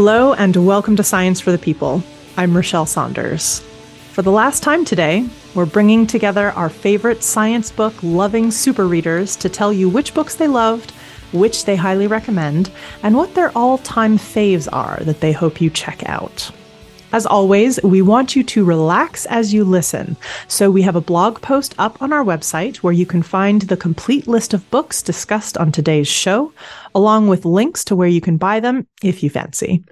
Hello, and welcome to Science for the People. I'm Rochelle Saunders. For the last time today, we're bringing together our favorite science book loving super readers to tell you which books they loved, which they highly recommend, and what their all time faves are that they hope you check out. As always, we want you to relax as you listen. So we have a blog post up on our website where you can find the complete list of books discussed on today's show, along with links to where you can buy them if you fancy.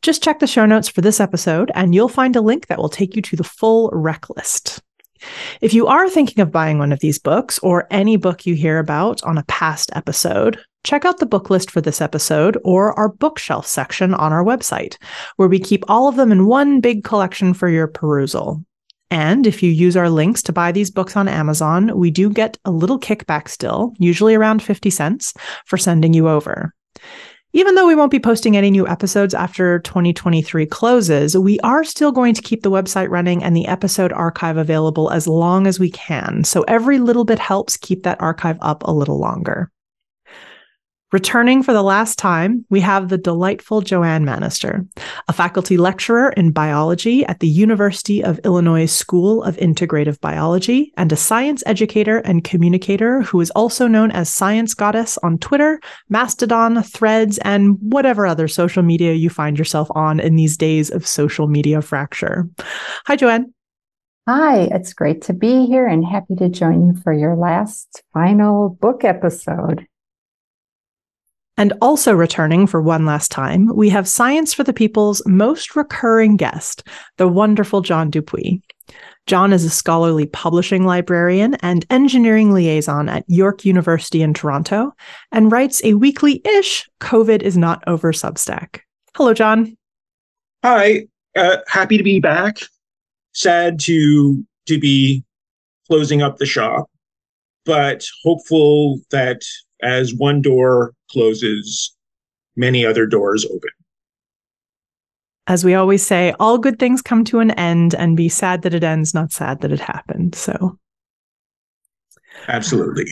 Just check the show notes for this episode and you'll find a link that will take you to the full rec list. If you are thinking of buying one of these books or any book you hear about on a past episode, check out the book list for this episode or our bookshelf section on our website, where we keep all of them in one big collection for your perusal. And if you use our links to buy these books on Amazon, we do get a little kickback still, usually around 50 cents, for sending you over. Even though we won't be posting any new episodes after 2023 closes, we are still going to keep the website running and the episode archive available as long as we can. So every little bit helps keep that archive up a little longer. Returning for the last time, we have the delightful Joanne Manaster, a faculty lecturer in biology at the University of Illinois School of Integrative Biology and a science educator and communicator who is also known as Science Goddess on Twitter, Mastodon, Threads, and whatever other social media you find yourself on in these days of social media fracture. Hi, Joanne. Hi, it's great to be here and happy to join you for your last final book episode. And also returning for one last time, we have Science for the People's most recurring guest, the wonderful John Dupuis. John is a scholarly publishing librarian and engineering liaison at York University in Toronto and writes a weekly ish COVID is not over Substack. Hello, John. Hi, uh, happy to be back. Sad to to be closing up the shop, but hopeful that as one door closes, many other doors open. As we always say, all good things come to an end, and be sad that it ends, not sad that it happened. So, absolutely.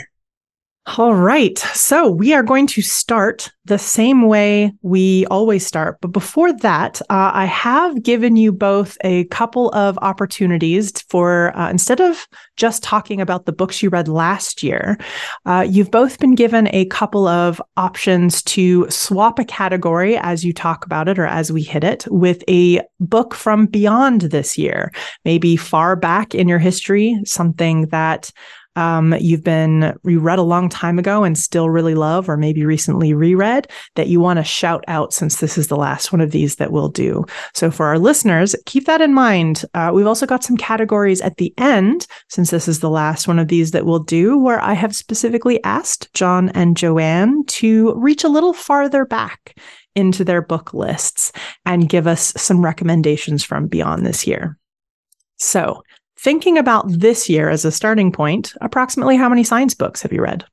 All right. So we are going to start the same way we always start. But before that, uh, I have given you both a couple of opportunities for, uh, instead of just talking about the books you read last year, uh, you've both been given a couple of options to swap a category as you talk about it or as we hit it with a book from beyond this year, maybe far back in your history, something that um, you've been you read a long time ago and still really love, or maybe recently reread that you want to shout out since this is the last one of these that we'll do. So for our listeners, keep that in mind. Uh, we've also got some categories at the end, since this is the last one of these that we'll do, where I have specifically asked John and Joanne to reach a little farther back into their book lists and give us some recommendations from beyond this year. So Thinking about this year as a starting point, approximately how many science books have you read?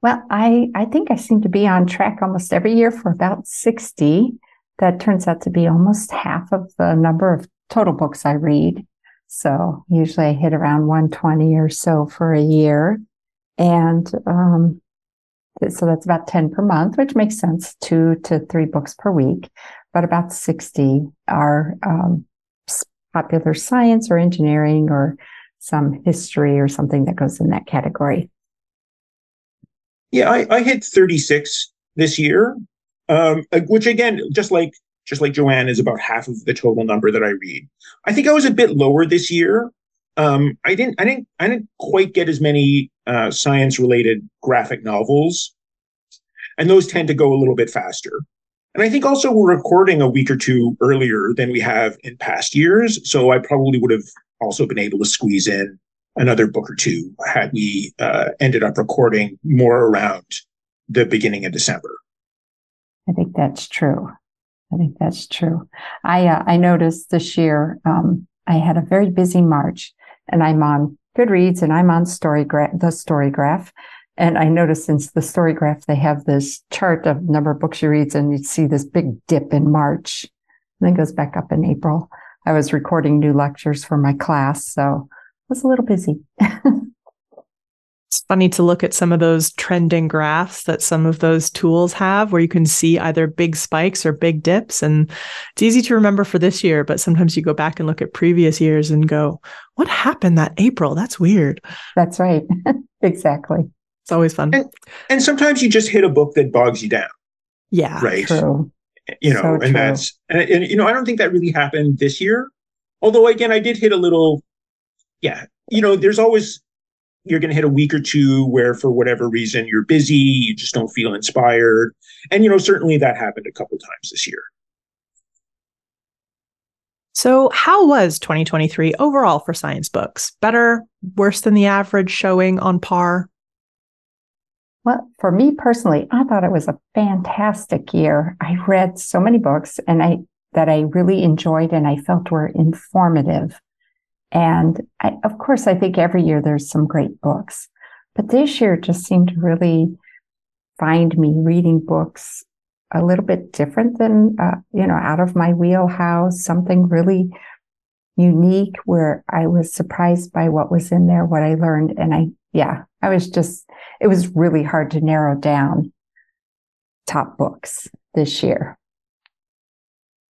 Well, I, I think I seem to be on track almost every year for about 60. That turns out to be almost half of the number of total books I read. So usually I hit around 120 or so for a year. And um, so that's about 10 per month, which makes sense, two to three books per week. But about 60 are um, popular science or engineering or some history or something that goes in that category. Yeah, I, I hit 36 this year, um, which again, just like just like Joanne, is about half of the total number that I read. I think I was a bit lower this year. Um, I didn't, I didn't, I didn't quite get as many uh, science-related graphic novels, and those tend to go a little bit faster. And I think also we're recording a week or two earlier than we have in past years. So I probably would have also been able to squeeze in another book or two had we uh, ended up recording more around the beginning of December. I think that's true. I think that's true. I uh, I noticed this year um, I had a very busy March, and I'm on Goodreads and I'm on Storygraph, the Storygraph, and I noticed since the story graph, they have this chart of number of books you read, and you see this big dip in March, and then goes back up in April. I was recording new lectures for my class, so I was a little busy. It's funny to look at some of those trending graphs that some of those tools have where you can see either big spikes or big dips. And it's easy to remember for this year, but sometimes you go back and look at previous years and go, what happened that April? That's weird. That's right. exactly. It's always fun. And, and, sometimes you just hit a book that bogs you down. Yeah. Right. True. You know, so and true. that's, and, and, you know, I don't think that really happened this year. Although, again, I did hit a little, yeah, you know, there's always, you're going to hit a week or two where for whatever reason you're busy you just don't feel inspired and you know certainly that happened a couple times this year so how was 2023 overall for science books better worse than the average showing on par well for me personally i thought it was a fantastic year i read so many books and i that i really enjoyed and i felt were informative and I, of course, I think every year there's some great books, but this year just seemed to really find me reading books a little bit different than, uh, you know, out of my wheelhouse, something really unique where I was surprised by what was in there, what I learned. And I, yeah, I was just, it was really hard to narrow down top books this year.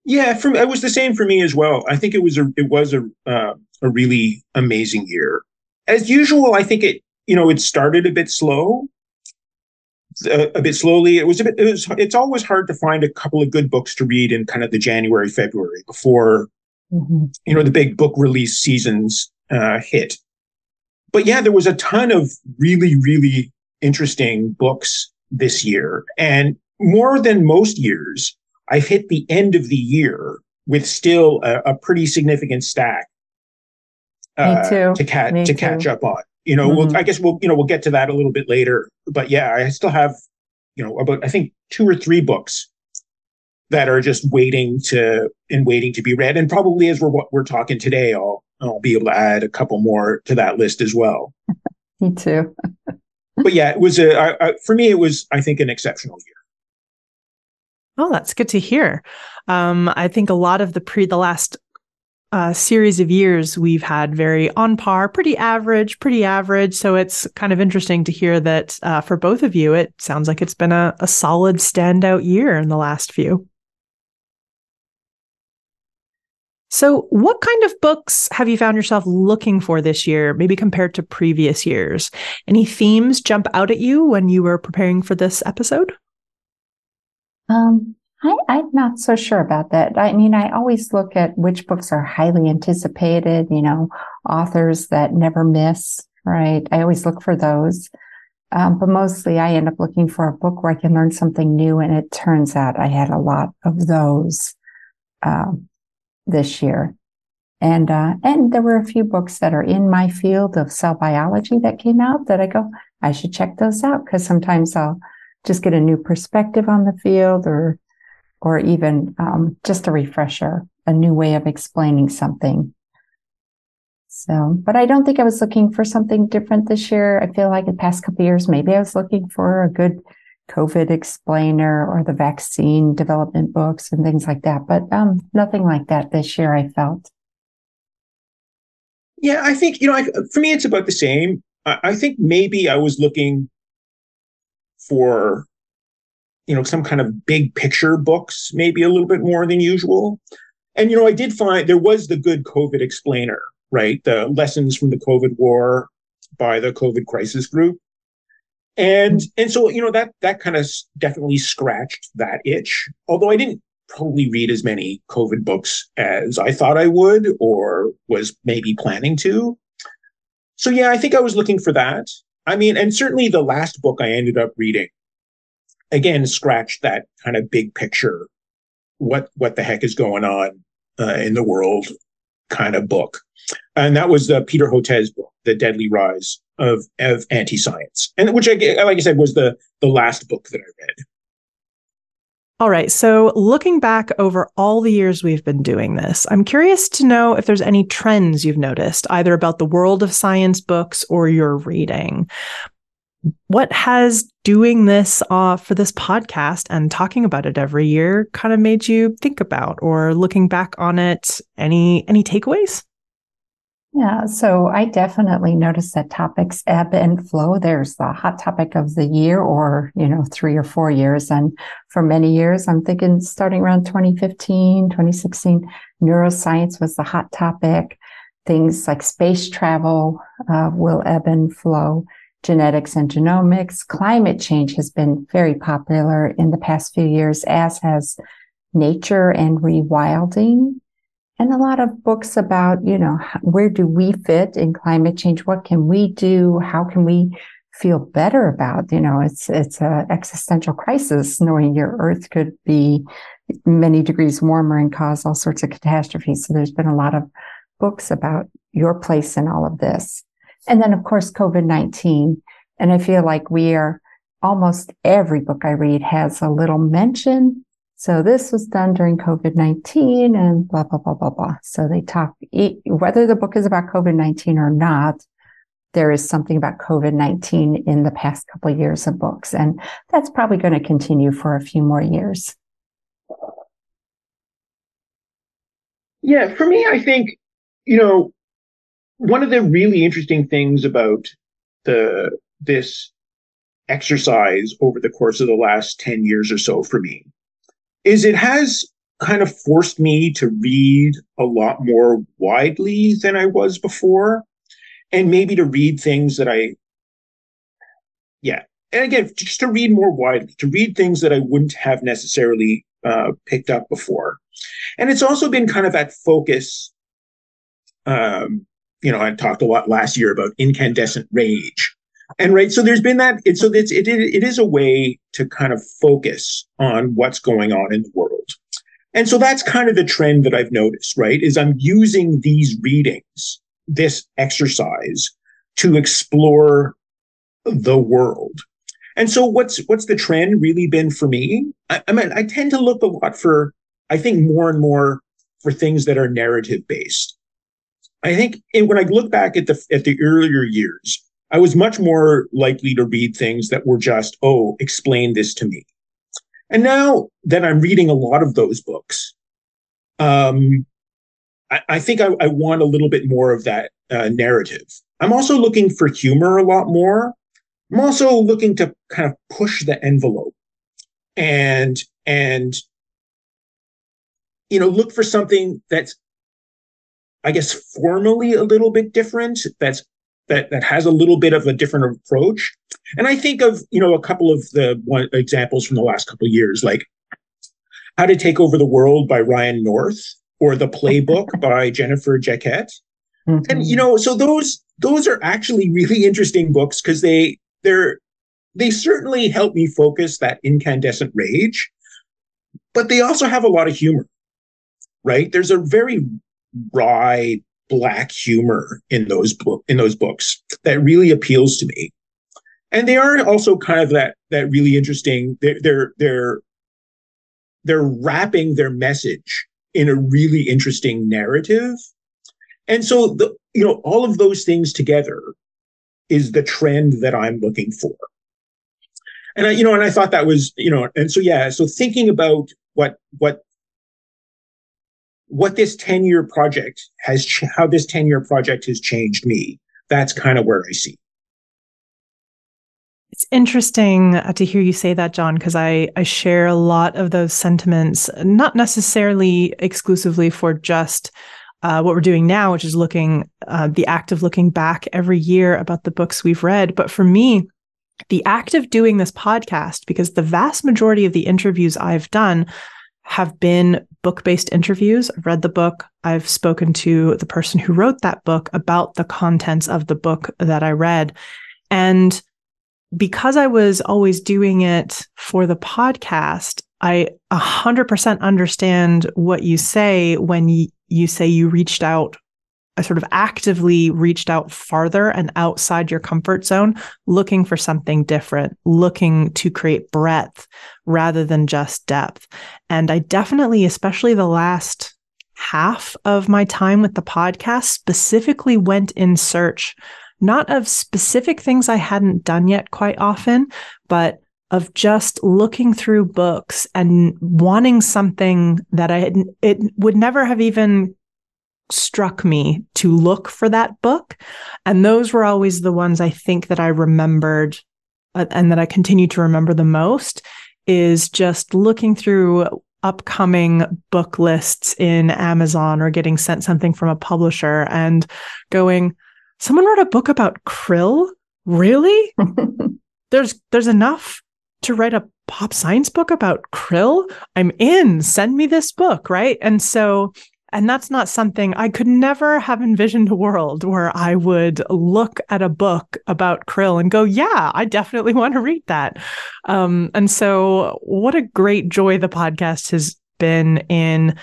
Yeah, for it was the same for me as well. I think it was a it was a uh, a really amazing year. As usual, I think it you know it started a bit slow, a, a, bit slowly. It was a bit. It was, it's always hard to find a couple of good books to read in kind of the January February before mm-hmm. you know the big book release seasons uh, hit. But yeah, there was a ton of really really interesting books this year, and more than most years I've hit the end of the year with still a, a pretty significant stack uh, to catch to too. catch up on. You know, mm-hmm. we'll, I guess we'll you know we'll get to that a little bit later. But yeah, I still have you know about I think two or three books that are just waiting to and waiting to be read. And probably as we're what we're talking today, I'll I'll be able to add a couple more to that list as well. Me too. but yeah, it was a I, I, for me. It was I think an exceptional year. Oh, that's good to hear. Um, I think a lot of the pre the last uh, series of years we've had very on par, pretty average, pretty average. So it's kind of interesting to hear that uh, for both of you, it sounds like it's been a, a solid standout year in the last few. So, what kind of books have you found yourself looking for this year, maybe compared to previous years? Any themes jump out at you when you were preparing for this episode? Um, I, I'm not so sure about that. I mean, I always look at which books are highly anticipated, you know, authors that never miss, right? I always look for those. Um, but mostly I end up looking for a book where I can learn something new. And it turns out I had a lot of those, um, this year. And, uh, and there were a few books that are in my field of cell biology that came out that I go, I should check those out because sometimes I'll, just get a new perspective on the field or or even um, just a refresher, a new way of explaining something. So, but I don't think I was looking for something different this year. I feel like the past couple years, maybe I was looking for a good COVID explainer or the vaccine development books and things like that. But um, nothing like that this year. I felt. Yeah, I think you know, I, for me, it's about the same. I, I think maybe I was looking for you know some kind of big picture books maybe a little bit more than usual and you know i did find there was the good covid explainer right the lessons from the covid war by the covid crisis group and and so you know that that kind of definitely scratched that itch although i didn't probably read as many covid books as i thought i would or was maybe planning to. So yeah i think i was looking for that. I mean, and certainly the last book I ended up reading, again, scratched that kind of big picture, what what the heck is going on uh, in the world kind of book, and that was the Peter Hotez book, The Deadly Rise of of Anti Science, and which I like I said was the the last book that I read. All right. So, looking back over all the years we've been doing this, I'm curious to know if there's any trends you've noticed, either about the world of science books or your reading. What has doing this uh, for this podcast and talking about it every year kind of made you think about, or looking back on it? Any any takeaways? Yeah, so I definitely noticed that topics ebb and flow. There's the hot topic of the year or, you know, three or four years. And for many years, I'm thinking starting around 2015, 2016, neuroscience was the hot topic. Things like space travel uh, will ebb and flow. Genetics and genomics. Climate change has been very popular in the past few years, as has nature and rewilding and a lot of books about, you know, where do we fit in climate change? What can we do? How can we feel better about? You know, it's, it's a existential crisis knowing your earth could be many degrees warmer and cause all sorts of catastrophes. So there's been a lot of books about your place in all of this. And then, of course, COVID-19. And I feel like we are almost every book I read has a little mention so this was done during COVID-19 and blah, blah, blah, blah, blah. So they talk, whether the book is about COVID-19 or not, there is something about COVID-19 in the past couple of years of books. And that's probably going to continue for a few more years. Yeah, for me, I think, you know, one of the really interesting things about the this exercise over the course of the last 10 years or so for me is it has kind of forced me to read a lot more widely than I was before, and maybe to read things that I, yeah, and again, just to read more widely, to read things that I wouldn't have necessarily uh, picked up before. And it's also been kind of at focus. Um, you know, I talked a lot last year about incandescent rage, and right so there's been that it, so it's, it, it is a way to kind of focus on what's going on in the world. And so that's kind of the trend that i've noticed right is i'm using these readings this exercise to explore the world. And so what's what's the trend really been for me? I, I mean i tend to look a lot for i think more and more for things that are narrative based i think when i look back at the at the earlier years I was much more likely to read things that were just, oh, explain this to me. And now that I'm reading a lot of those books, um, I, I think I, I, want a little bit more of that uh, narrative. I'm also looking for humor a lot more. I'm also looking to kind of push the envelope and and you know look for something that's I guess formally a little bit different that's that that has a little bit of a different approach. And I think of you know a couple of the one, examples from the last couple of years, like How to Take Over the World by Ryan North, or The Playbook by Jennifer Jacquet. Mm-hmm. And you know, so those those are actually really interesting books because they they're they certainly help me focus that incandescent rage, but they also have a lot of humor. Right? There's a very wry black humor in those book in those books that really appeals to me. And they are also kind of that that really interesting they're they're they're, they're wrapping their message in a really interesting narrative. And so the you know all of those things together is the trend that i'm looking for. And i you know and i thought that was you know and so yeah so thinking about what what what this 10 year project has, ch- how this 10 year project has changed me. That's kind of where I see. It's interesting uh, to hear you say that, John, because I, I share a lot of those sentiments, not necessarily exclusively for just uh, what we're doing now, which is looking, uh, the act of looking back every year about the books we've read. But for me, the act of doing this podcast, because the vast majority of the interviews I've done have been book based interviews. I've read the book. I've spoken to the person who wrote that book about the contents of the book that I read. And because I was always doing it for the podcast, I 100% understand what you say when you, say you reached out sort of actively reached out farther and outside your comfort zone, looking for something different, looking to create breadth rather than just depth. And I definitely, especially the last half of my time with the podcast, specifically went in search, not of specific things I hadn't done yet quite often, but of just looking through books and wanting something that I had, it would never have even struck me to look for that book. And those were always the ones I think that I remembered uh, and that I continue to remember the most is just looking through upcoming book lists in Amazon or getting sent something from a publisher and going, someone wrote a book about krill? Really? there's there's enough to write a pop science book about krill? I'm in. Send me this book, right? And so and that's not something I could never have envisioned a world where I would look at a book about krill and go, yeah, I definitely want to read that. Um, and so, what a great joy the podcast has been in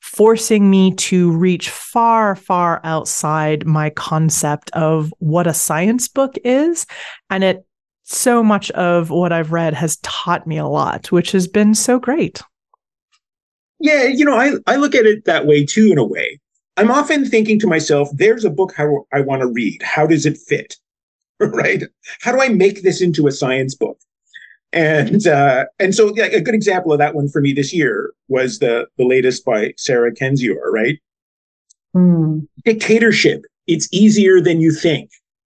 forcing me to reach far, far outside my concept of what a science book is. And it so much of what I've read has taught me a lot, which has been so great. Yeah, you know, I, I look at it that way too, in a way. I'm often thinking to myself, there's a book how I want to read. How does it fit? right? How do I make this into a science book? And uh, and so yeah, a good example of that one for me this year was the the latest by Sarah Kendzior, right? Mm. Dictatorship. It's easier than you think,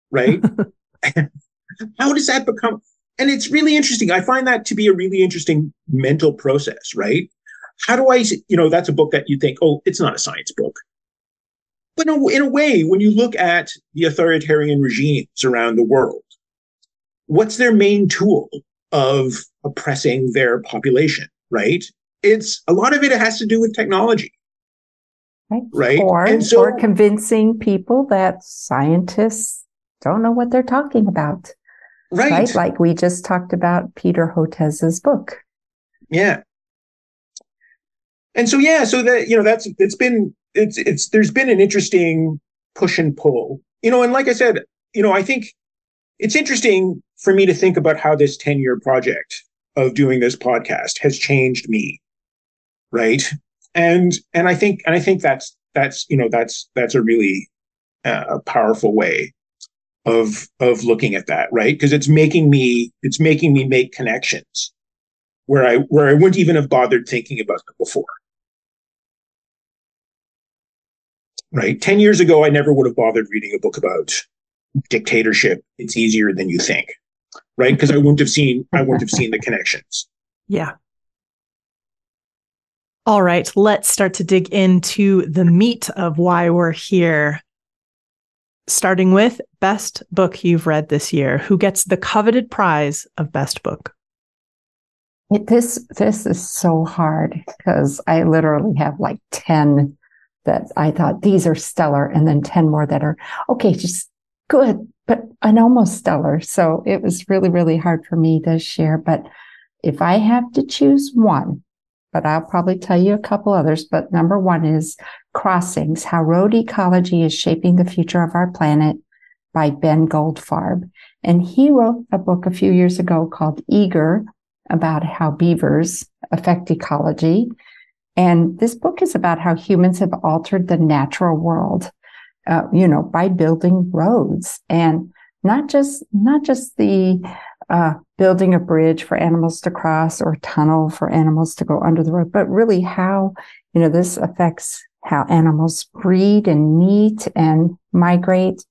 right? How does that become? And it's really interesting. I find that to be a really interesting mental process, right? How do I, you know, that's a book that you think, oh, it's not a science book. But in a way, when you look at the authoritarian regimes around the world, what's their main tool of oppressing their population, right? It's a lot of it has to do with technology. Right. right? Or, and so, or convincing people that scientists don't know what they're talking about. Right. right. Like we just talked about Peter Hotez's book. Yeah and so yeah, so that you know that's it's been it's it's there's been an interesting push and pull, you know, and like I said, you know, I think it's interesting for me to think about how this 10 year project of doing this podcast has changed me, right? And and I think and I think that's that's you know that's that's a really uh, powerful way of of looking at that, right? Because it's making me it's making me make connections where I where I wouldn't even have bothered thinking about them before. Right? 10 years ago, I never would have bothered reading a book about dictatorship. It's easier than you think, right? Because I wouldn't have seen, I wouldn't have seen the connections. Yeah. All right, let's start to dig into the meat of why we're here. Starting with best book you've read this year. Who gets the coveted prize of best book? It, this this is so hard because I literally have like 10 that I thought these are stellar, and then 10 more that are okay, just good, but an almost stellar. So it was really, really hard for me to share. But if I have to choose one, but I'll probably tell you a couple others. But number one is Crossings How Road Ecology is Shaping the Future of Our Planet by Ben Goldfarb. And he wrote a book a few years ago called Eager about how beavers affect ecology. And this book is about how humans have altered the natural world, uh, you know, by building roads and not just, not just the, uh, building a bridge for animals to cross or a tunnel for animals to go under the road, but really how, you know, this affects how animals breed and meet and migrate.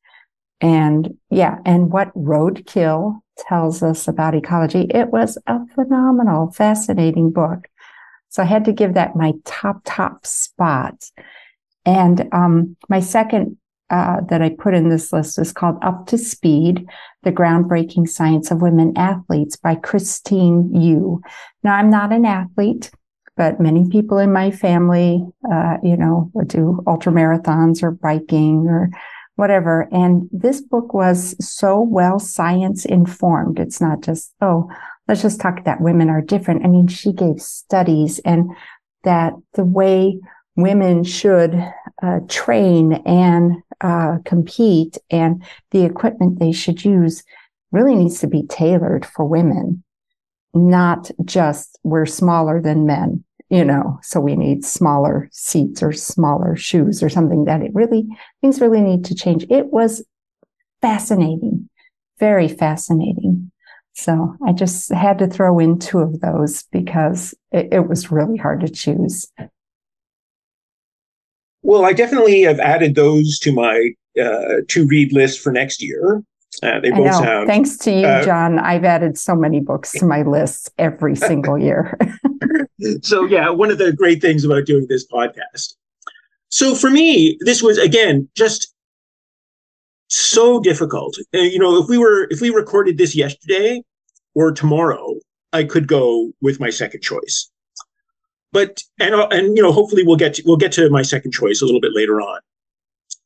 And yeah, and what roadkill tells us about ecology. It was a phenomenal, fascinating book. So I had to give that my top, top spot. And um, my second uh, that I put in this list is called Up to Speed, The Groundbreaking Science of Women Athletes by Christine Yu. Now, I'm not an athlete, but many people in my family, uh, you know, do ultra marathons or biking or whatever. And this book was so well science informed. It's not just, oh, let's just talk that women are different. I mean, she gave studies and that the way women should uh, train and uh, compete and the equipment they should use really needs to be tailored for women, not just we're smaller than men, you know, so we need smaller seats or smaller shoes or something that it really, things really need to change. It was fascinating, very fascinating. So I just had to throw in two of those because it, it was really hard to choose. Well, I definitely have added those to my uh, to read list for next year. Uh, they both sound. Thanks to you, uh, John, I've added so many books to my list every single year. so, yeah, one of the great things about doing this podcast. So, for me, this was again just so difficult. Uh, you know, if we were if we recorded this yesterday or tomorrow, I could go with my second choice. But and uh, and you know, hopefully we'll get to, we'll get to my second choice a little bit later on.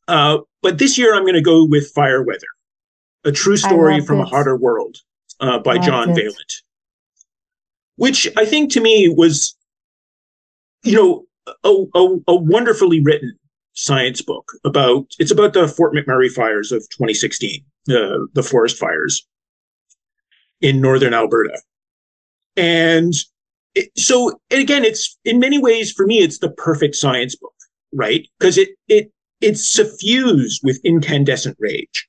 Uh, but this year I'm going to go with Fire Weather a True Story from it. a Harder World uh, by John it. Vaillant, which I think to me was, you know, a, a, a, wonderfully written science book about, it's about the Fort McMurray fires of 2016, uh, the forest fires in northern Alberta. And it, so again, it's in many ways for me, it's the perfect science book, right? Because it, it, it's suffused with incandescent rage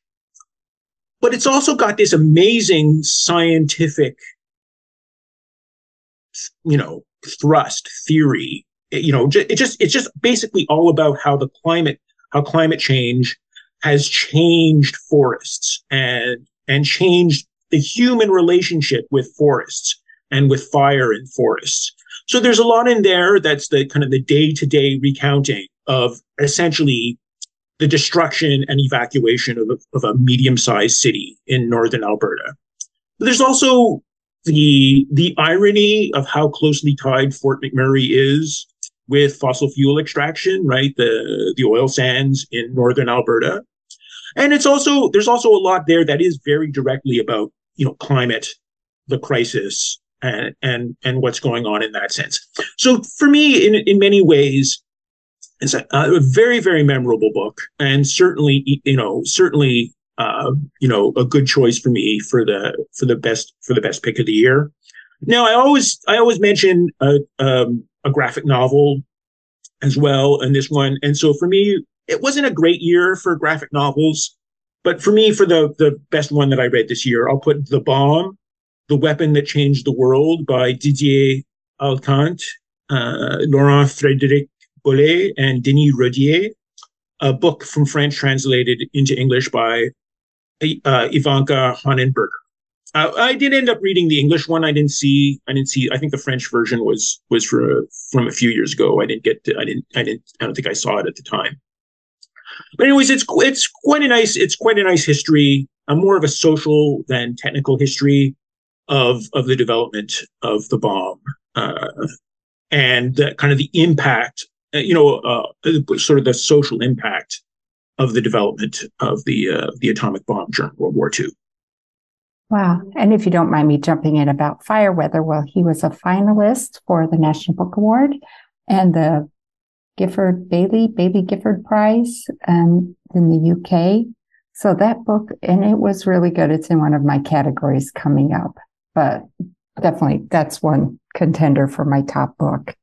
but it's also got this amazing scientific you know thrust theory you know it just it's just basically all about how the climate how climate change has changed forests and and changed the human relationship with forests and with fire in forests so there's a lot in there that's the kind of the day-to-day recounting of essentially the destruction and evacuation of a, of a medium-sized city in northern Alberta. But there's also the the irony of how closely tied Fort McMurray is with fossil fuel extraction, right? The the oil sands in northern Alberta. And it's also there's also a lot there that is very directly about, you know, climate, the crisis, and and and what's going on in that sense. So for me, in in many ways, it's a, a very, very memorable book, and certainly, you know, certainly, uh, you know, a good choice for me for the for the best for the best pick of the year. Now, I always I always mention a um, a graphic novel as well and this one, and so for me, it wasn't a great year for graphic novels, but for me, for the the best one that I read this year, I'll put The Bomb, The Weapon That Changed the World by Didier Alcante, uh, Laurent Frederic Bolle and Denis Rodier, a book from French translated into English by uh, Ivanka Hahnenberger. Uh, I did end up reading the English one. I didn't see. I didn't see. I think the French version was was for, from a few years ago. I didn't get. To, I didn't. I didn't. I don't think I saw it at the time. But anyways, it's it's quite a nice. It's quite a nice history. A more of a social than technical history of of the development of the bomb uh, and the, kind of the impact uh, you know, uh, sort of the social impact of the development of the uh, the atomic bomb during World War II. Wow! And if you don't mind me jumping in about Fire Weather, well, he was a finalist for the National Book Award and the Gifford Bailey, Baillie Gifford Prize um, in the UK. So that book, and it was really good. It's in one of my categories coming up, but definitely that's one contender for my top book.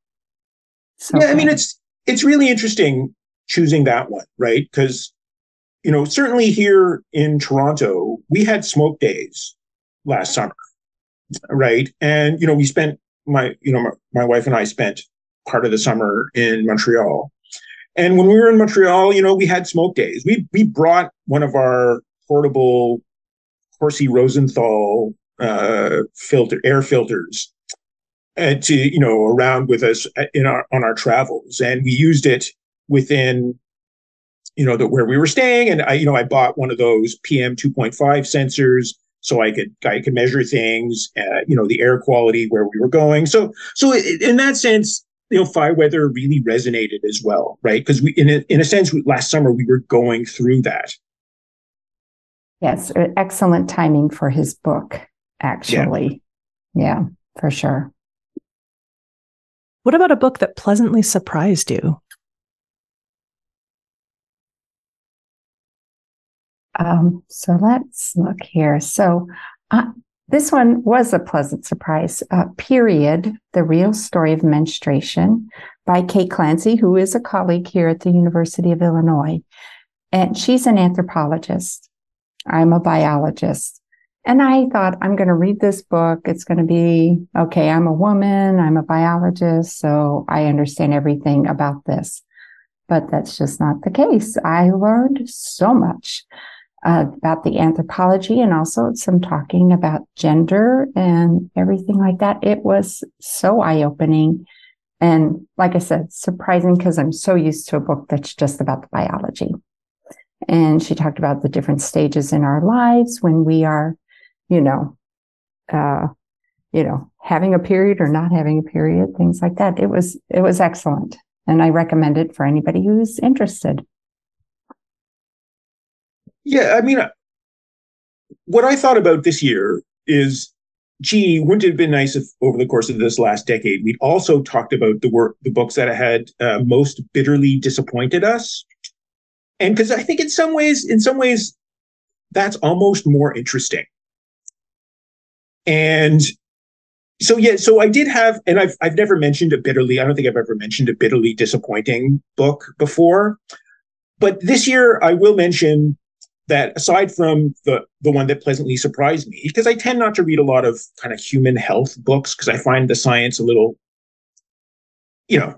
So yeah, I mean it's it's really interesting choosing that one, right? Because you know, certainly here in Toronto, we had smoke days last summer, right? And you know, we spent my you know my, my wife and I spent part of the summer in Montreal. And when we were in Montreal, you know, we had smoke days. We we brought one of our portable Corsi Rosenthal uh, filter air filters uh, to you know around with us uh, in our on our travels, and we used it within you know the, where we were staying. And I you know I bought one of those PM two point five sensors so I could I could measure things, uh, you know, the air quality where we were going. So so in that sense, you know, fire weather really resonated as well, right? Because we in a, in a sense, last summer we were going through that. Yes, excellent timing for his book, actually. Yeah, yeah for sure. What about a book that pleasantly surprised you? Um, so let's look here. So uh, this one was a pleasant surprise. Uh, Period, The Real Story of Menstruation by Kate Clancy, who is a colleague here at the University of Illinois. And she's an anthropologist. I'm a biologist. And I thought, I'm going to read this book. It's going to be okay. I'm a woman. I'm a biologist. So I understand everything about this. but that's just not the case. I learned so much uh, about the anthropology and also some talking about gender and everything like that. It was so eye opening. And like I said, surprising because I'm so used to a book that's just about the biology. And she talked about the different stages in our lives when we are, you know, uh, you know, having a period or not having a period, things like that. It was, it was excellent. And I recommend it for anybody who's interested. Yeah. I mean, what I thought about this year is, gee, wouldn't it have been nice if over the course of this last decade, we'd also talked about the work, the books that had uh, most bitterly disappointed us? And because I think in some ways, in some ways, that's almost more interesting. And so yeah, so I did have, and I've I've never mentioned a bitterly. I don't think I've ever mentioned a bitterly disappointing book before. But this year, I will mention that aside from the the one that pleasantly surprised me, because I tend not to read a lot of kind of human health books because I find the science a little, you know,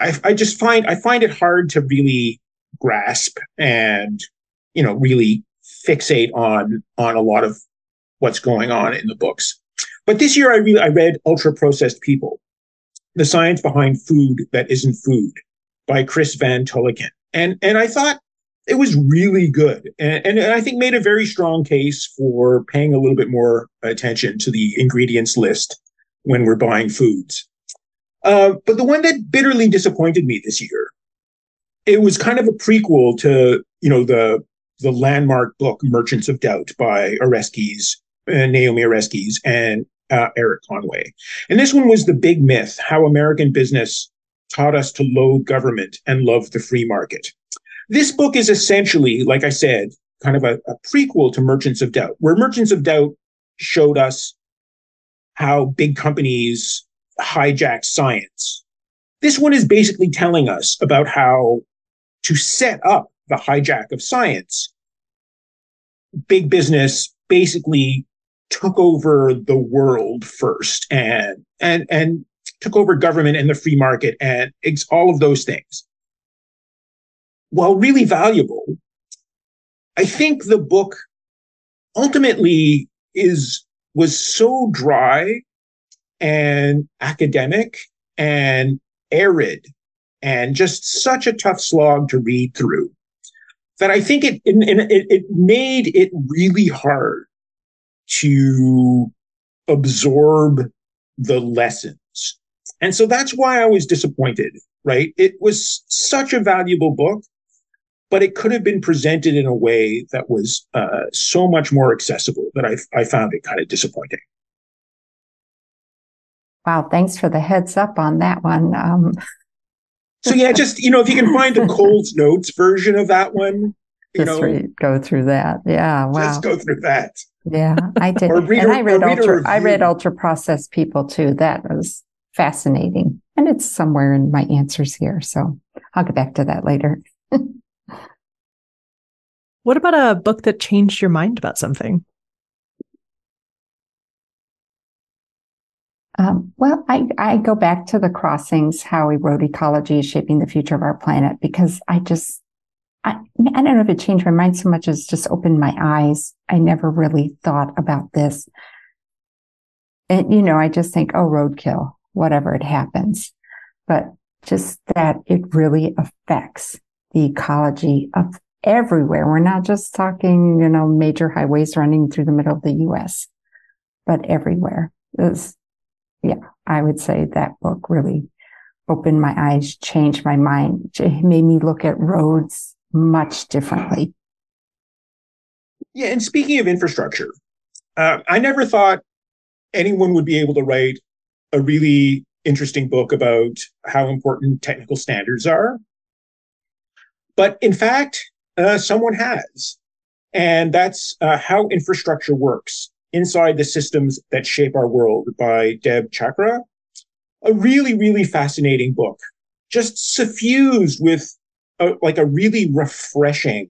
I I just find I find it hard to really grasp and you know really fixate on on a lot of what's going on in the books. But this year I really I read Ultra Processed People, The Science Behind Food That Isn't Food by Chris Van Tulleken. And and I thought it was really good and, and, I think made a very strong case for paying a little bit more attention to the ingredients list when we're buying foods. Uh, but the one that bitterly disappointed me this year, it was kind of a prequel to you know the the landmark book Merchants of Doubt by Oreskes, uh, Naomi Oreskes, and uh, Erik Conway. And this one was the big myth: how American business taught us to loathe government and love the free market. This book is essentially, like I said, kind of a, a prequel to Merchants of Doubt, where Merchants of Doubt showed us how big companies hijack science. This one is basically telling us about how to set up the hijack of science, big business basically took over the world first and and and took over government and the free market and all of those things. While really valuable, I think the book ultimately is was so dry and academic and arid and just such a tough slog to read through that I think it it, it made it really hard to absorb the lessons. And so that's why I was disappointed, right? It was such a valuable book, but it could have been presented in a way that was uh, so much more accessible that I, I found it kind of disappointing. Wow, thanks for the heads up on that one. Um, so yeah, just you know, if you can find the Coles Notes version of that one, you just know, read, go through that. Yeah, wow. Just go through that. Yeah, I did. and I read ultra. I read ultra processed people too. That was fascinating, and it's somewhere in my answers here. So I'll get back to that later. what about a book that changed your mind about something? Um, well, I, I go back to the crossings, how we wrote ecology is shaping the future of our planet, because I just, I, I don't know if it changed my mind so much as just opened my eyes. I never really thought about this. And, you know, I just think, oh, roadkill, whatever it happens. But just that it really affects the ecology of everywhere. We're not just talking, you know, major highways running through the middle of the US, but everywhere. Is yeah, I would say that book really opened my eyes, changed my mind, made me look at roads much differently. Yeah, and speaking of infrastructure, uh, I never thought anyone would be able to write a really interesting book about how important technical standards are. But in fact, uh, someone has. And that's uh, how infrastructure works. Inside the Systems That Shape Our World by Deb Chachra. A really, really fascinating book, just suffused with a, like a really refreshing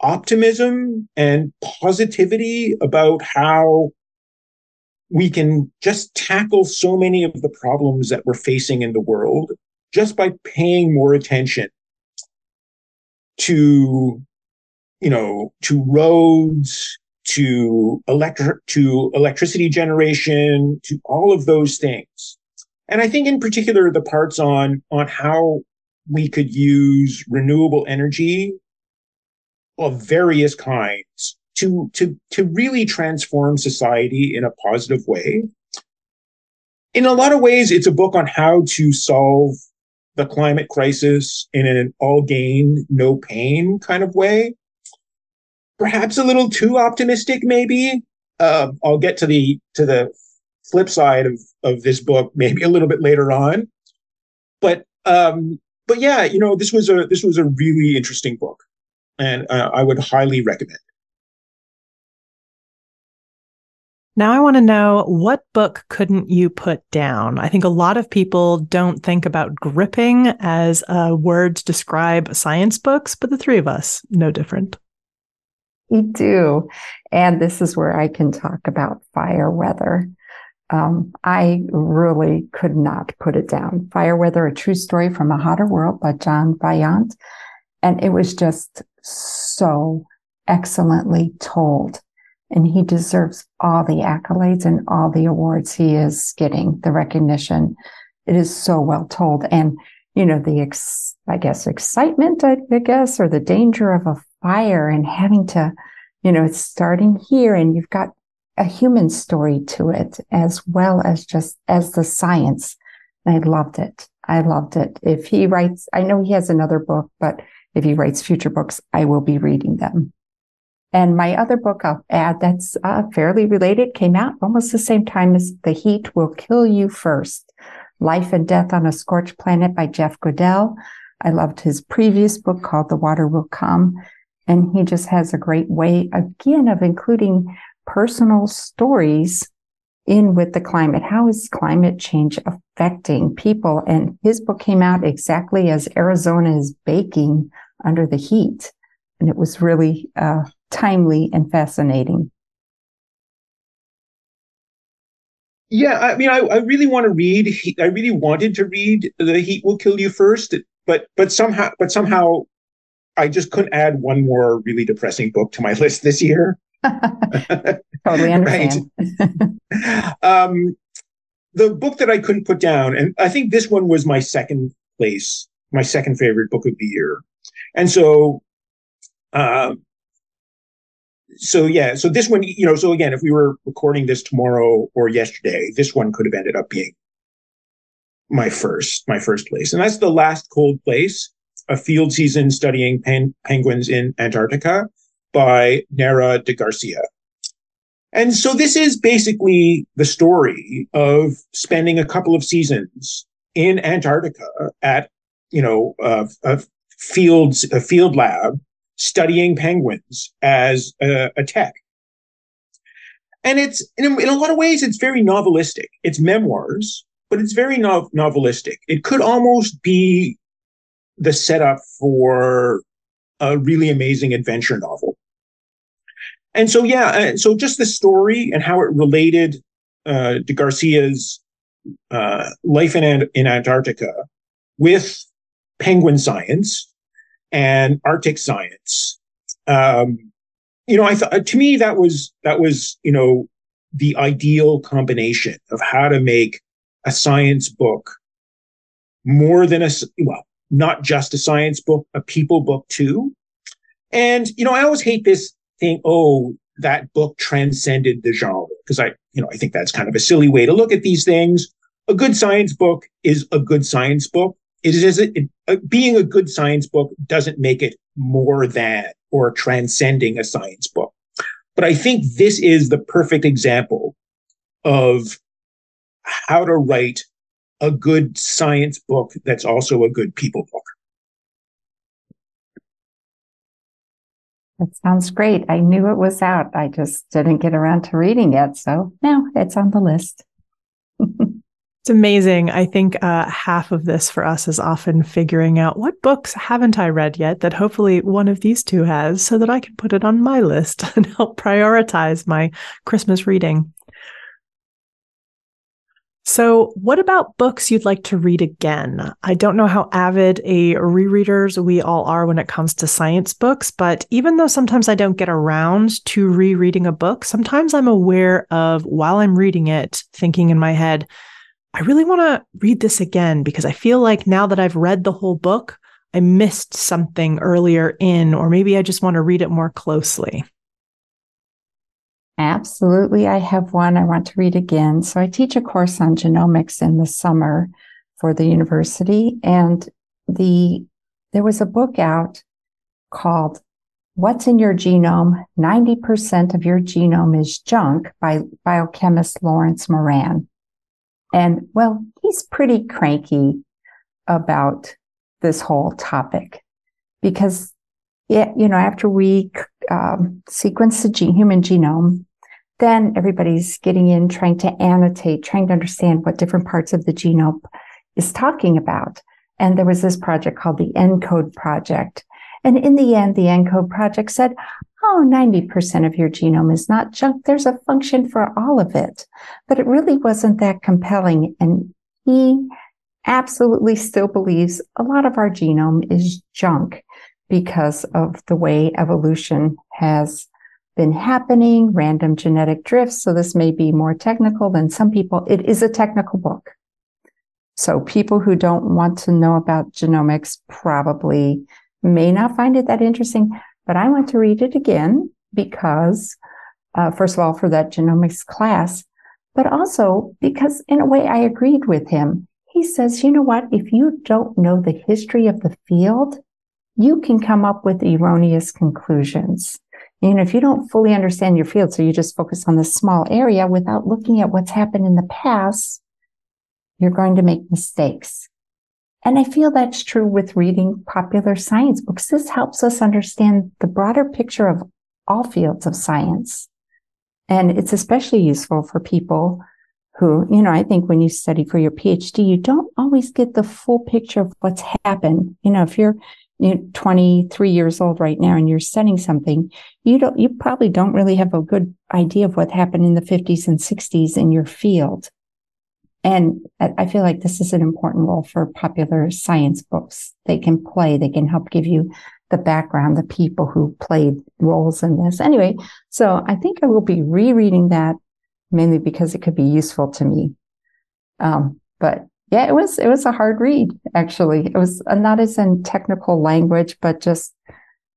optimism and positivity about how we can just tackle so many of the problems that we're facing in the world just by paying more attention to, you know, to roads, to electric, to electricity generation, to all of those things. And I think in particular, the parts on, on how we could use renewable energy of various kinds to, to, to really transform society in a positive way. In a lot of ways, it's a book on how to solve the climate crisis in an all gain, no pain kind of way. Perhaps a little too optimistic, maybe. Uh, I'll get to the to the flip side of of this book maybe a little bit later on. But um, but yeah, you know, this was a this was a really interesting book, and uh, I would highly recommend. Now, I want to know what book couldn't you put down? I think a lot of people don't think about gripping as a word to describe science books, but the three of us, no different. We do. And this is where I can talk about fire weather. Um, I really could not put it down. Fire Weather, a true story from a hotter world by John Vaillant. And it was just so excellently told and he deserves all the accolades and all the awards he is getting, the recognition. It is so well told. And, you know, the, ex, I guess, excitement, I, I guess, or the danger of a fire and having to, you know, it's starting here and you've got a human story to it as well as just as the science. I loved it. I loved it. If he writes, I know he has another book, but if he writes future books, I will be reading them. And my other book I'll add that's uh, fairly related came out almost the same time as The Heat Will Kill You First Life and Death on a Scorched Planet by Jeff Goodell. I loved his previous book called The Water Will Come. And he just has a great way, again, of including personal stories in with the climate. How is climate change affecting people? And his book came out exactly as Arizona is baking under the heat. And it was really uh, timely and fascinating. Yeah, I mean, I, I really want to read. I really wanted to read "The Heat Will Kill You" first, but but somehow, but somehow, I just couldn't add one more really depressing book to my list this year. totally understand. um, the book that I couldn't put down, and I think this one was my second place, my second favorite book of the year, and so uh, so yeah, so this one, you know, so again, if we were recording this tomorrow or yesterday, this one could have ended up being my first, my first place, and that's the last cold place, a field season studying pen- penguins in Antarctica by Nara de Garcia. And so this is basically the story of spending a couple of seasons in Antarctica at, you know, a, a fields, a field lab studying penguins as a, a tech. And it's in a, in a, lot of ways, it's very novelistic. It's memoirs, but it's very no- novelistic. It could almost be the setup for a really amazing adventure novel. And so, yeah, uh, so just the story and how it related uh, de Garcia's uh, life in, in Antarctica with penguin science and Arctic science. Um, you know, I thought to me that was that was you know the ideal combination of how to make a science book more than a well, not just a science book, a people book too. And you know, I always hate this thing. Oh, that book transcended the genre because I, you know, I think that's kind of a silly way to look at these things. A good science book is a good science book. It is it, uh, being a good science book doesn't make it more than or transcending a science book. But I think this is the perfect example of how to write a good science book that's also a good people book. That sounds great. I knew it was out. I just didn't get around to reading it. So now it's on the list. It's amazing. I think uh, half of this for us is often figuring out what books haven't I read yet that hopefully one of these two has so that I can put it on my list and help prioritize my Christmas reading. So, what about books you'd like to read again? I don't know how avid a rereaders we all are when it comes to science books, but even though sometimes I don't get around to rereading a book, sometimes I'm aware of while I'm reading it, thinking in my head, I really want to read this again because I feel like now that I've read the whole book, I missed something earlier in, or maybe I just want to read it more closely. Absolutely. I have one I want to read again. So I teach a course on genomics in the summer for the university. And the, there was a book out called What's in Your Genome? 90% of Your Genome is Junk by biochemist Lawrence Moran. And well, he's pretty cranky about this whole topic because yeah, you know, after we um, sequence the gene, human genome, then everybody's getting in, trying to annotate, trying to understand what different parts of the genome is talking about. And there was this project called the ENCODE project. And in the end, the ENCODE project said, oh, 90% of your genome is not junk. There's a function for all of it. But it really wasn't that compelling. And he absolutely still believes a lot of our genome is junk because of the way evolution has been happening, random genetic drifts. So this may be more technical than some people. It is a technical book. So people who don't want to know about genomics probably may not find it that interesting, but I want to read it again because, uh, first of all, for that genomics class, but also because in a way I agreed with him. He says, you know what? If you don't know the history of the field, you can come up with erroneous conclusions. You know, if you don't fully understand your field, so you just focus on this small area without looking at what's happened in the past, you're going to make mistakes. And I feel that's true with reading popular science books. This helps us understand the broader picture of all fields of science. And it's especially useful for people who, you know, I think when you study for your PhD, you don't always get the full picture of what's happened. You know, if you're you're 23 years old right now and you're studying something, you don't, you probably don't really have a good idea of what happened in the 50s and 60s in your field. And I feel like this is an important role for popular science books. They can play, they can help give you the background, the people who played roles in this. Anyway, so I think I will be rereading that mainly because it could be useful to me. Um, but yeah, it was it was a hard read actually. It was not as in technical language, but just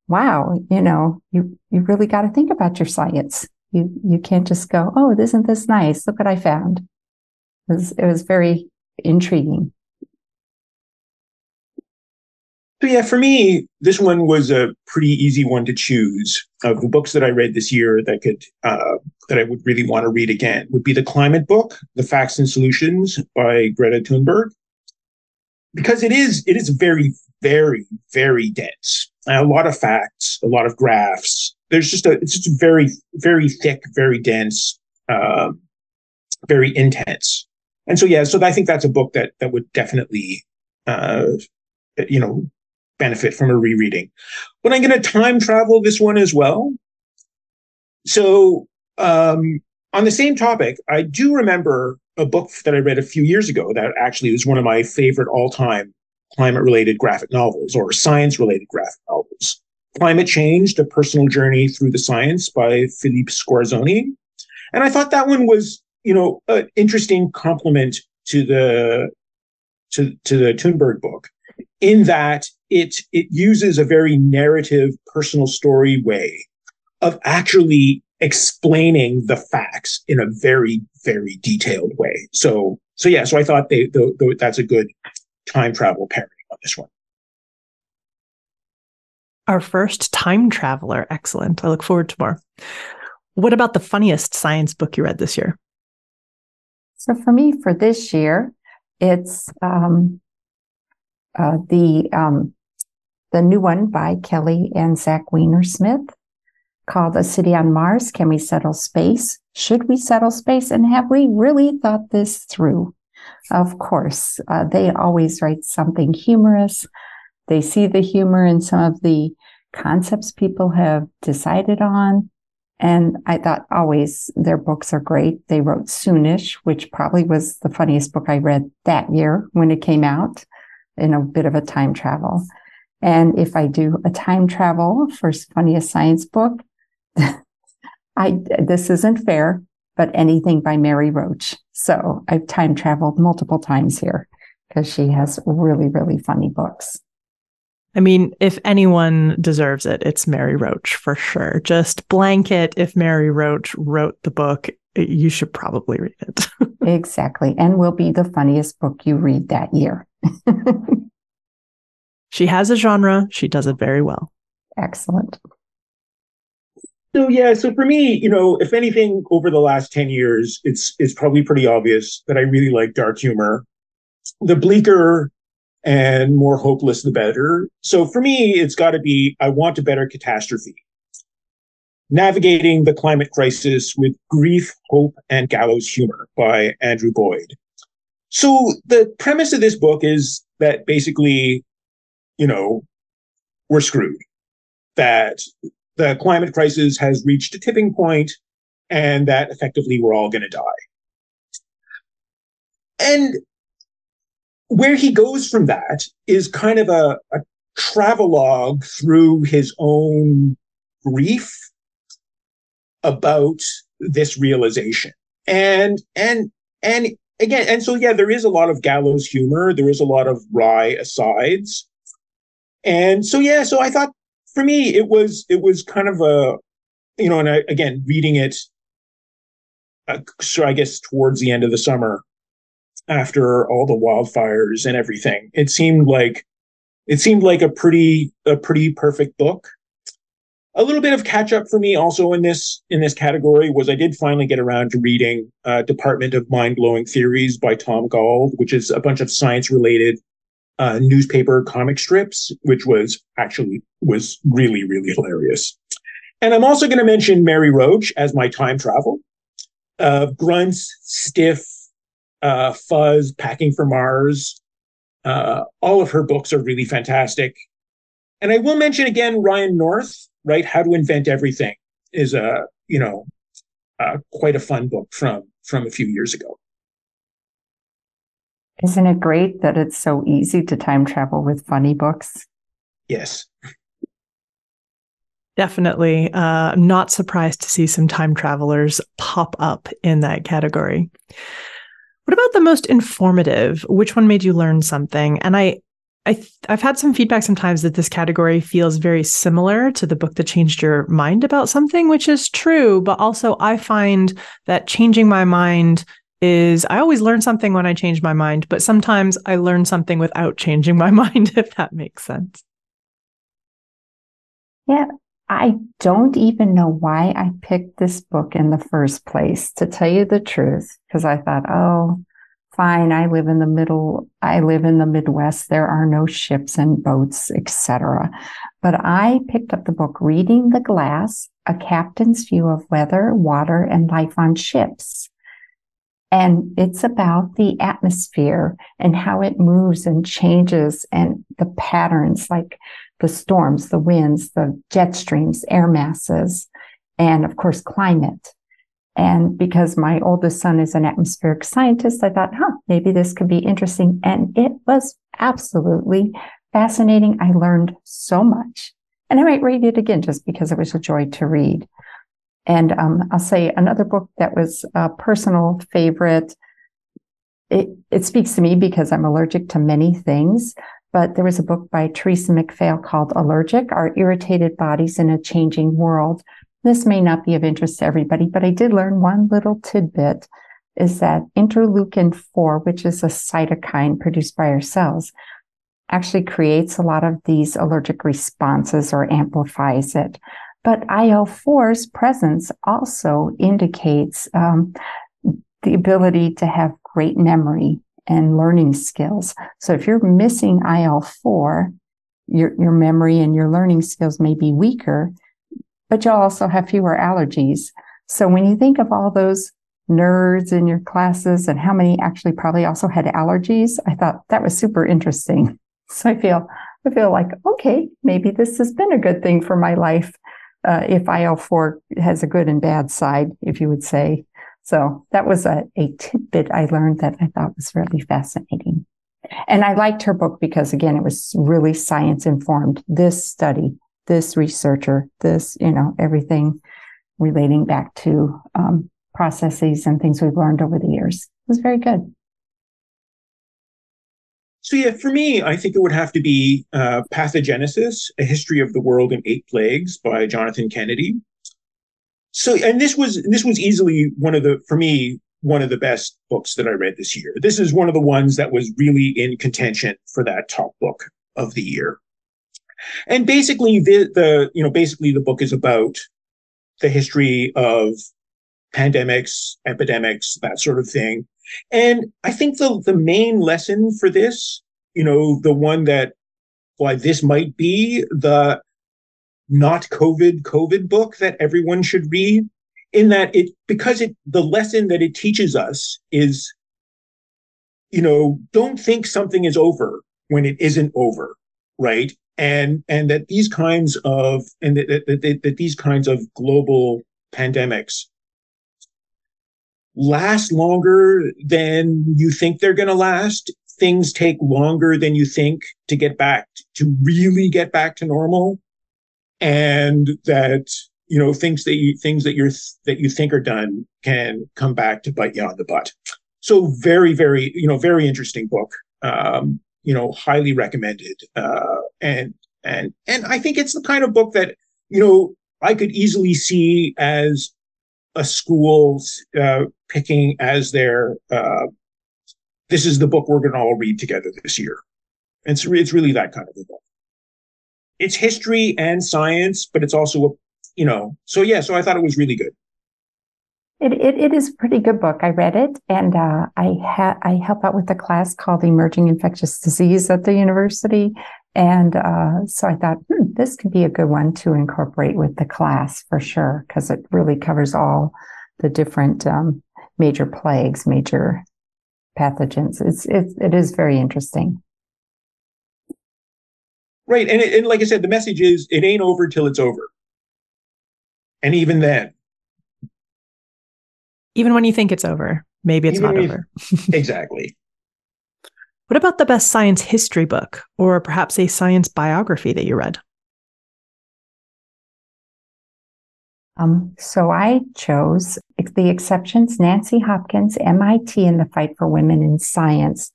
wow, you know, you you really got to think about your science. You you can't just go, oh, isn't this nice? Look what I found. It was it was very intriguing. So yeah, for me, this one was a pretty easy one to choose. Of the books that I read this year that could uh, that I would really want to read again would be the climate book, The Facts and Solutions by Greta Thunberg, because it is it is very very very dense. A lot of facts, a lot of graphs. There's just a it's just very very thick, very dense, uh, very intense. And so yeah, so I think that's a book that that would definitely uh, you know benefit from a rereading. But I'm going to time travel this one as well. So, um, on the same topic, I do remember a book that I read a few years ago that actually was one of my favorite all time climate related graphic novels or science related graphic novels. Climate Change, A Personal Journey Through the Science by Philippe Squarzoni. And I thought that one was, you know, an interesting complement to the to, to the Thunberg book in that it it uses a very narrative personal story way of actually explaining the facts in a very very detailed way. So so yeah so i thought they the, the, that's a good time travel pairing on this one. Our first time traveler. Excellent. I look forward to more. What about the funniest science book you read this year so for me for this year it's um, uh, the um, the new one by Kelly and Zach Weinersmith called A City on Mars. Can we settle space? Should we settle space? And have we really thought this through? Of course, uh, they always write something humorous. They see the humor in some of the concepts people have decided on. And I thought always their books are great. They wrote Soonish, which probably was the funniest book I read that year when it came out in a bit of a time travel. And if I do a time travel for funniest science book, I this isn't fair, but anything by Mary Roach. So I've time traveled multiple times here because she has really, really funny books. I mean, if anyone deserves it, it's Mary Roach for sure. Just blanket if Mary Roach wrote the book, you should probably read it. exactly. And will be the funniest book you read that year. she has a genre, she does it very well. Excellent. So yeah, so for me, you know, if anything over the last 10 years, it's it's probably pretty obvious that I really like dark humor. The bleaker and more hopeless the better. So for me, it's got to be I want a better catastrophe. Navigating the climate crisis with grief, hope, and gallows humor by Andrew Boyd. So the premise of this book is that basically, you know, we're screwed. That the climate crisis has reached a tipping point and that effectively we're all going to die. And where he goes from that is kind of a, a travelogue through his own grief about this realization. And and and again, and so yeah, there is a lot of gallows humor, there is a lot of wry asides. And so yeah, so I thought for me it was it was kind of a you know, and I, again reading it uh, so I guess towards the end of the summer after all the wildfires and everything. It seemed like it seemed like a pretty a pretty perfect book. A little bit of catch up for me also in this in this category was I did finally get around to reading uh, Department of Mind Blowing Theories by Tom Gauld, which is a bunch of science related uh, newspaper comic strips, which was actually was really really hilarious. And I'm also going to mention Mary Roach as my time travel. Uh, grunts, stiff, uh, Fuzz, Packing for Mars. Uh, all of her books are really fantastic. And I will mention again Ryan North, right? How to Invent Everything is a, you know, uh, quite a fun book from from a few years ago. Isn't it great that it's so easy to time travel with funny books? Yes. Definitely. Uh, I'm not surprised to see some time travelers pop up in that category. What about the most informative? Which one made you learn something? And I, I I've had some feedback sometimes that this category feels very similar to the book that changed your mind about something, which is true. But also, I find that changing my mind is I always learn something when I change my mind, but sometimes I learn something without changing my mind, if that makes sense. Yeah, I don't even know why I picked this book in the first place, to tell you the truth, because I thought, oh, fine, I live in the middle, I live in the Midwest. There are no ships and boats, etc. But I picked up the book Reading the Glass, a captain's view of weather, water, and life on ships. And it's about the atmosphere and how it moves and changes and the patterns, like the storms, the winds, the jet streams, air masses, and of course, climate. And because my oldest son is an atmospheric scientist, I thought, huh, maybe this could be interesting. And it was absolutely fascinating. I learned so much. And I might read it again just because it was a joy to read. And um, I'll say another book that was a personal favorite. It, it speaks to me because I'm allergic to many things, but there was a book by Theresa MacPhail called Allergic Our Irritated Bodies in a Changing World. This may not be of interest to everybody, but I did learn one little tidbit is that interleukin 4, which is a cytokine produced by our cells, actually creates a lot of these allergic responses or amplifies it. But IL4's presence also indicates um, the ability to have great memory and learning skills. So if you're missing IL4, your, your memory and your learning skills may be weaker, but you'll also have fewer allergies. So when you think of all those nerds in your classes and how many actually probably also had allergies, I thought that was super interesting. So I feel, I feel like, okay, maybe this has been a good thing for my life. uh, if IL4 has a good and bad side, if you would say. So that was a, a tidbit I learned that I thought was really fascinating. And I liked her book because, again, it was really science informed. This study, this researcher, this, you know, everything relating back to um, processes and things we've learned over the years. It was very good. So yeah, for me, I think it would have to be uh, Pathogenesis: A History of the World in Eight Plagues by Jonathan Kennedy. So, and this was this was easily one of the for me one of the best books that I read this year. This is one of the ones that was really in contention for that top book of the year. And basically, the the you know basically the book is about the history of pandemics, epidemics, that sort of thing. And I think the the main lesson for this, you know, the one that why this might be the not COVID COVID book that everyone should read, in that it because it the lesson that it teaches us is, you know, don't think something is over when it isn't over, right? And and that these kinds of and that, that, that, that these kinds of global pandemics last longer than you think they're going to last. Things take longer than you think to get back to really get back to normal. And that, you know, things that you, things that you're, that you think are done can come back to bite you on the butt. So very, very, you know, very interesting book. Um, you know, highly recommended. Uh, and, and, and I think it's the kind of book that, you know, I could easily see as a school uh, picking as their uh, this is the book we're going to all read together this year. And it's, it's really that kind of a book. It's history and science, but it's also a, you know, so yeah, so I thought it was really good. It, it, it is a pretty good book. I read it and uh, I ha- I help out with a class called Emerging Infectious Disease at the university. And uh, so I thought hmm, this could be a good one to incorporate with the class for sure, because it really covers all the different um, major plagues, major pathogens. It's, it's it is very interesting. Right, and, it, and like I said, the message is it ain't over till it's over, and even then, even when you think it's over, maybe it's even not over. exactly. What about the best science history book or perhaps a science biography that you read? Um, so I chose The Exceptions, Nancy Hopkins, MIT and the Fight for Women in Science.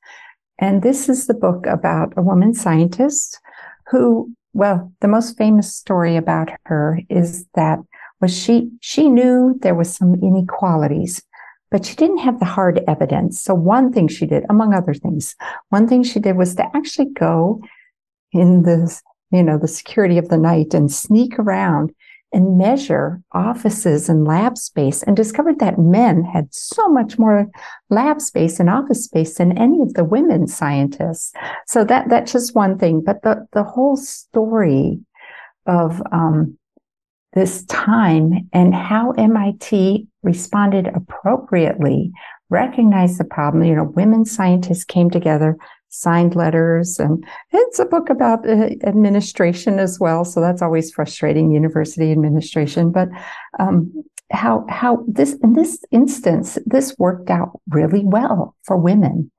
And this is the book about a woman scientist who, well, the most famous story about her is that was she she knew there was some inequalities but she didn't have the hard evidence. So one thing she did, among other things, one thing she did was to actually go in the, you know, the security of the night and sneak around and measure offices and lab space and discovered that men had so much more lab space and office space than any of the women scientists. So that that's just one thing. But the the whole story of um, this time and how MIT responded appropriately, recognized the problem. You know, women scientists came together, signed letters, and it's a book about uh, administration as well. So that's always frustrating, university administration. But um, how how this in this instance, this worked out really well for women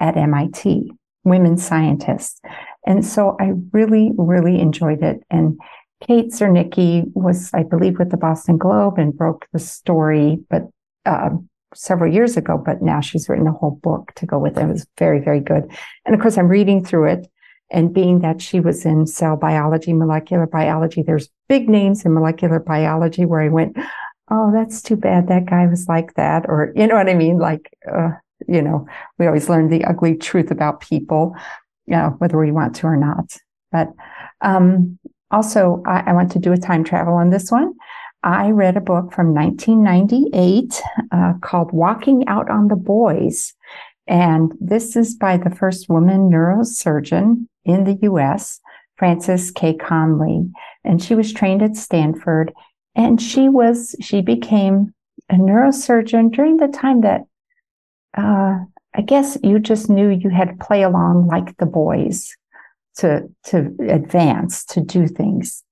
at MIT, women scientists. And so I really, really enjoyed it. And Kate Zernike was, I believe, with the Boston Globe and broke the story, but uh, several years ago. But now she's written a whole book to go with it. It was very, very good. And of course, I'm reading through it. And being that she was in cell biology, molecular biology, there's big names in molecular biology where I went, oh, that's too bad that guy was like that. Or, you know what I mean? Like, uh, you know, we always learn the ugly truth about people, you know, whether we want to or not. But um, also, I, I want to do a time travel on this one. I read a book from 1998 uh, called Walking Out on the Boys. And this is by the first woman neurosurgeon in the US, Frances K. Conley. And she was trained at Stanford. And she was, she became a neurosurgeon during the time that, uh, I guess you just knew you had to play along like the boys to to advance to do things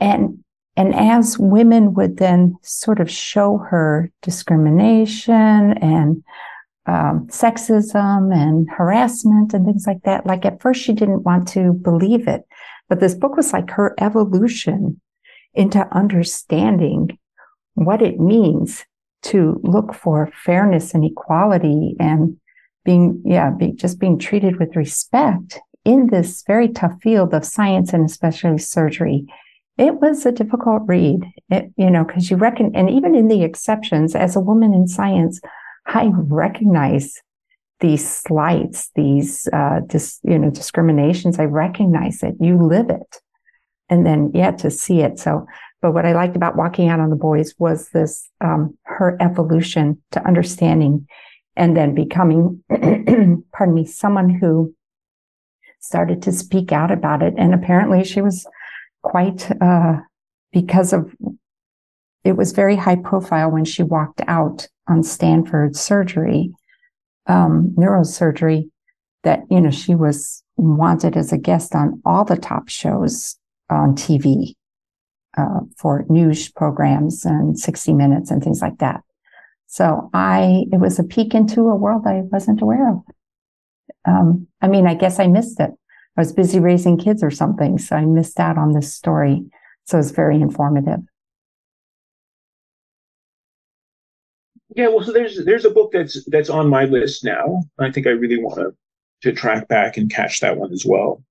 and And as women would then sort of show her discrimination and um, sexism and harassment and things like that, like at first she didn't want to believe it. But this book was like her evolution into understanding what it means to look for fairness and equality and being, yeah, be, just being treated with respect in this very tough field of science and especially surgery. It was a difficult read, it, you know, because you reckon, and even in the exceptions, as a woman in science, I recognize these slights, these, uh, dis, you know, discriminations. I recognize it. You live it. And then, yeah, to see it. So, but what I liked about walking out on the boys was this, um, her evolution to understanding and then becoming, pardon me, someone who started to speak out about it. And apparently she was quite, uh, because of, it was very high profile when she walked out on Stanford surgery, um, neurosurgery, that, you know, she was wanted as a guest on all the top shows on TV, uh, for news programs and 60 minutes and things like that. So I, it was a peek into a world I wasn't aware of. Um, I mean, I guess I missed it. I was busy raising kids or something, so I missed out on this story. So it's very informative. Yeah, well, so there's there's a book that's that's on my list now. I think I really want to to track back and catch that one as well.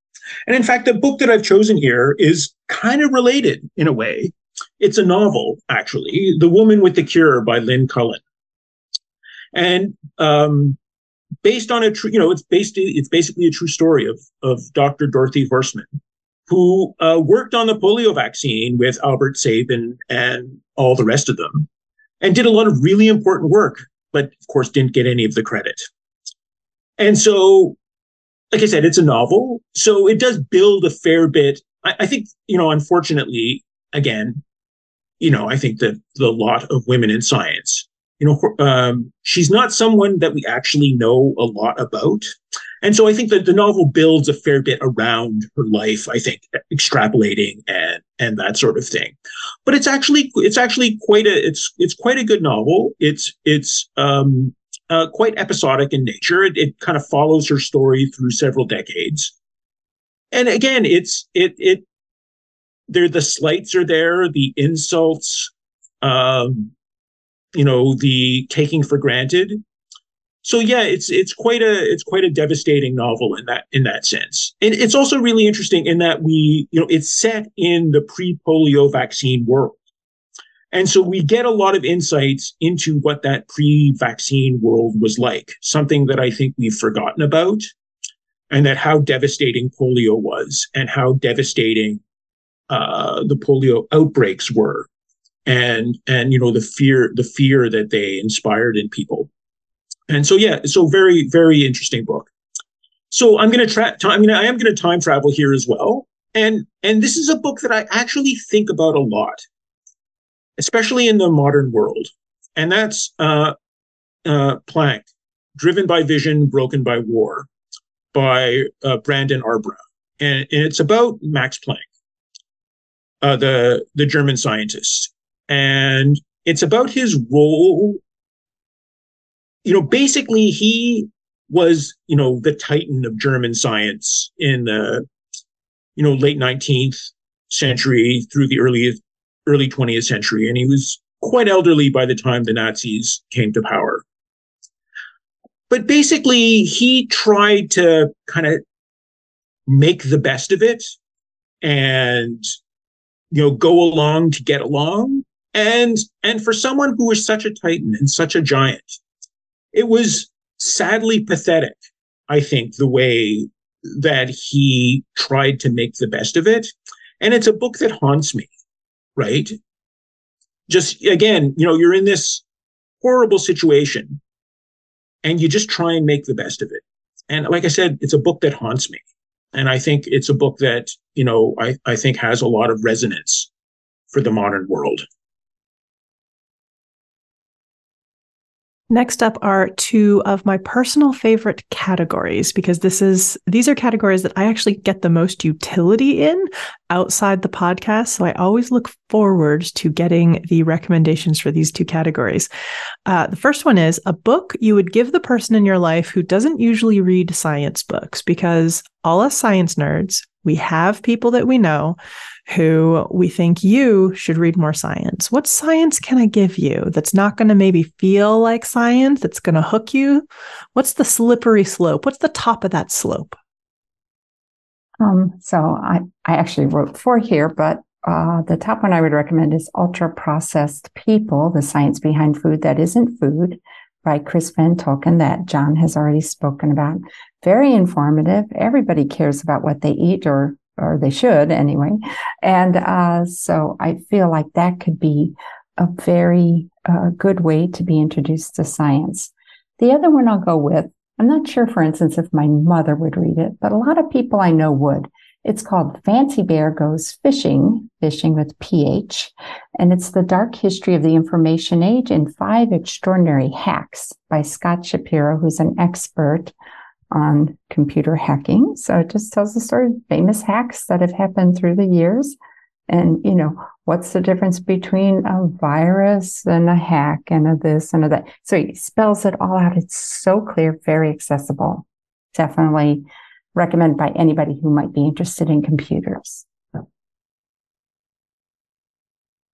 And in fact, the book that I've chosen here is kind of related in a way. It's a novel, actually, "The Woman with the Cure" by Lynn Cullen, and um, based on a true, you know, it's based, it's basically a true story of, of Dr. Dorothy Horstmann, who uh, worked on the polio vaccine with Albert Sabin and all the rest of them, and did a lot of really important work, but of course didn't get any of the credit. And so, like I said, it's a novel, so it does build a fair bit. I, I think, you know, unfortunately, again, you know, I think that the lot of women in science you know, um, she's not someone that we actually know a lot about. And so I think that the novel builds a fair bit around her life, I think, extrapolating and and that sort of thing. But it's actually it's actually quite a it's it's quite a good novel. It's it's um, uh, quite episodic in nature. It, it kind of follows her story through several decades. And again, it's it it there the slights are there, the insults, um, you know the taking for granted. So yeah it's it's quite a it's quite a devastating novel in that in that sense. And it's also really interesting in that we you know it's set in the pre-polio vaccine world. And so we get a lot of insights into what that pre-vaccine world was like something that i think we've forgotten about and that how devastating polio was and how devastating uh, the polio outbreaks were and and you know the fear the fear that they inspired in people. And so yeah so very very interesting book. So i'm going to try i mean i am going to time travel here as well. And and this is a book that i actually think about a lot especially in the modern world. And that's uh uh planck driven by vision broken by war by uh, Brandon R. Brown. And, and it's about max planck uh, the the german scientist and it's about his role. You know, basically, he was, you know, the titan of German science in the, you know, late 19th century through the early early 20th century, and he was quite elderly by the time the Nazis came to power. But basically, he tried to kind of make the best of it and you know go along to get along and and for someone who was such a titan and such a giant, it was sadly pathetic, I think, the way that he tried to make the best of it. And it's a book that haunts me, right? Just again, you know, you're in this horrible situation and you just try and make the best of it. And like I said, it's a book that haunts me. And I think it's a book that, you know, I, I think has a lot of resonance for the modern world. Next up are two of my personal favorite categories because this is these are categories that I actually get the most utility in outside the podcast. So I always look forward to getting the recommendations for these two categories. Uh, the first one is a book you would give the person in your life who doesn't usually read science books because all us science nerds, we have people that we know who we think you should read more science. What science can I give you that's not going to maybe feel like science, that's going to hook you? What's the slippery slope? What's the top of that slope? Um, so I, I actually wrote four here, but uh, the top one I would recommend is Ultra Processed People, The Science Behind Food That Isn't Food by Chris Van Tulleken that John has already spoken about. Very informative. Everybody cares about what they eat or or they should anyway. And uh, so I feel like that could be a very uh, good way to be introduced to science. The other one I'll go with, I'm not sure, for instance, if my mother would read it, but a lot of people I know would. It's called Fancy Bear Goes Phishing, fishing with PH. And it's the dark history of the information age in five extraordinary hacks by Scott Shapiro, who's an expert on computer hacking. So it just tells the story of famous hacks that have happened through the years. And, you know, what's the difference between a virus and a hack and a this and a that? So he spells it all out. It's so clear, very accessible. Definitely recommend by anybody who might be interested in computers.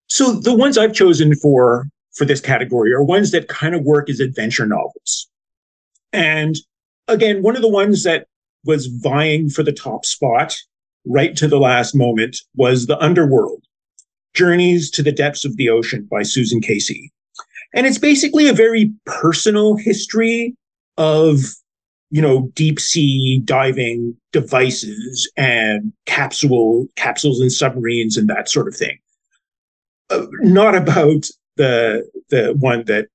So the ones I've chosen for for this category are ones that kind of work as adventure novels. And again, one of the ones that was vying for the top spot right to the last moment was The Underworld Journeys to the Depths of the Ocean by Susan Casey. And it's basically a very personal history of, you know, deep sea diving devices and capsule capsules and submarines and that sort of thing. Uh, not about the the one that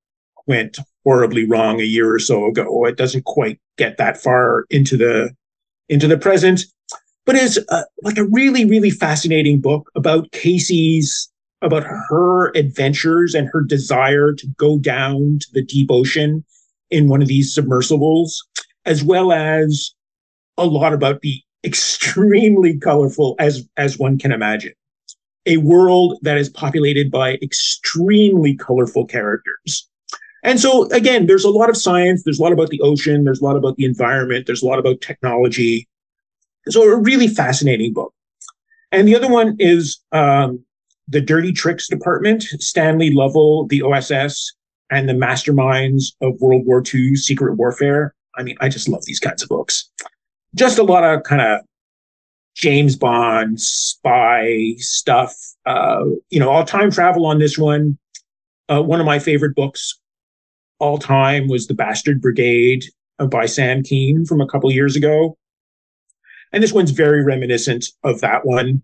went horribly wrong a year or so ago. It doesn't quite get that far into the into the present, but it's uh, like a really really fascinating book about Casey's about her adventures and her desire to go down to the deep ocean in one of these submersibles, as well as a lot about the extremely colorful as as one can imagine a world that is populated by extremely colorful characters and so again, there's a lot of science, there's a lot about the ocean, there's a lot about the environment, there's a lot about technology. So a really fascinating book. And the other one is um, the Dirty Tricks Department, Stanley Lovell, the OSS, and the masterminds of World War II secret warfare. I mean, I just love these kinds of books. Just a lot of kind of James Bond spy stuff. Uh, you know, I'll time travel on this one. Uh, one of my favorite books all time was The Bastard Brigade by Sam Kean from a couple years ago. And this one's very reminiscent of that one.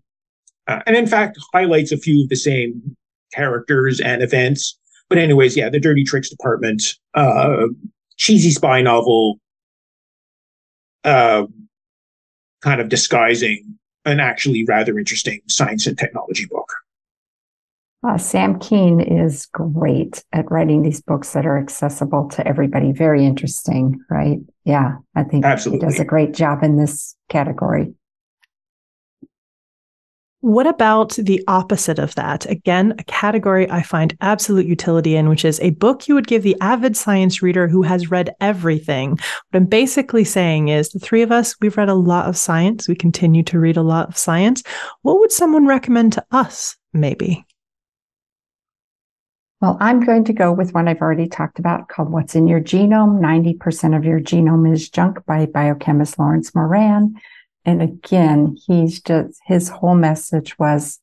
Uh, and in fact, highlights a few of the same characters and events. But, anyways, yeah, the Dirty Tricks Department, uh, cheesy spy novel, uh, kind of disguising an actually rather interesting science and technology book. Uh, Sam Kean is great at writing these books that are accessible to everybody. Very interesting, right? Yeah, I think Absolutely. he does a great job in this category. What about the opposite of that? Again, a category I find absolute utility in, which is a book you would give the avid science reader who has read everything. What I'm basically saying is the three of us, we've read a lot of science. We continue to read a lot of science. What would someone recommend to us, maybe? Well, I'm going to go with one I've already talked about called What's in Your Genome 90% of Your Genome is Junk by biochemist Lawrence Moran. And again, he's just, his whole message was,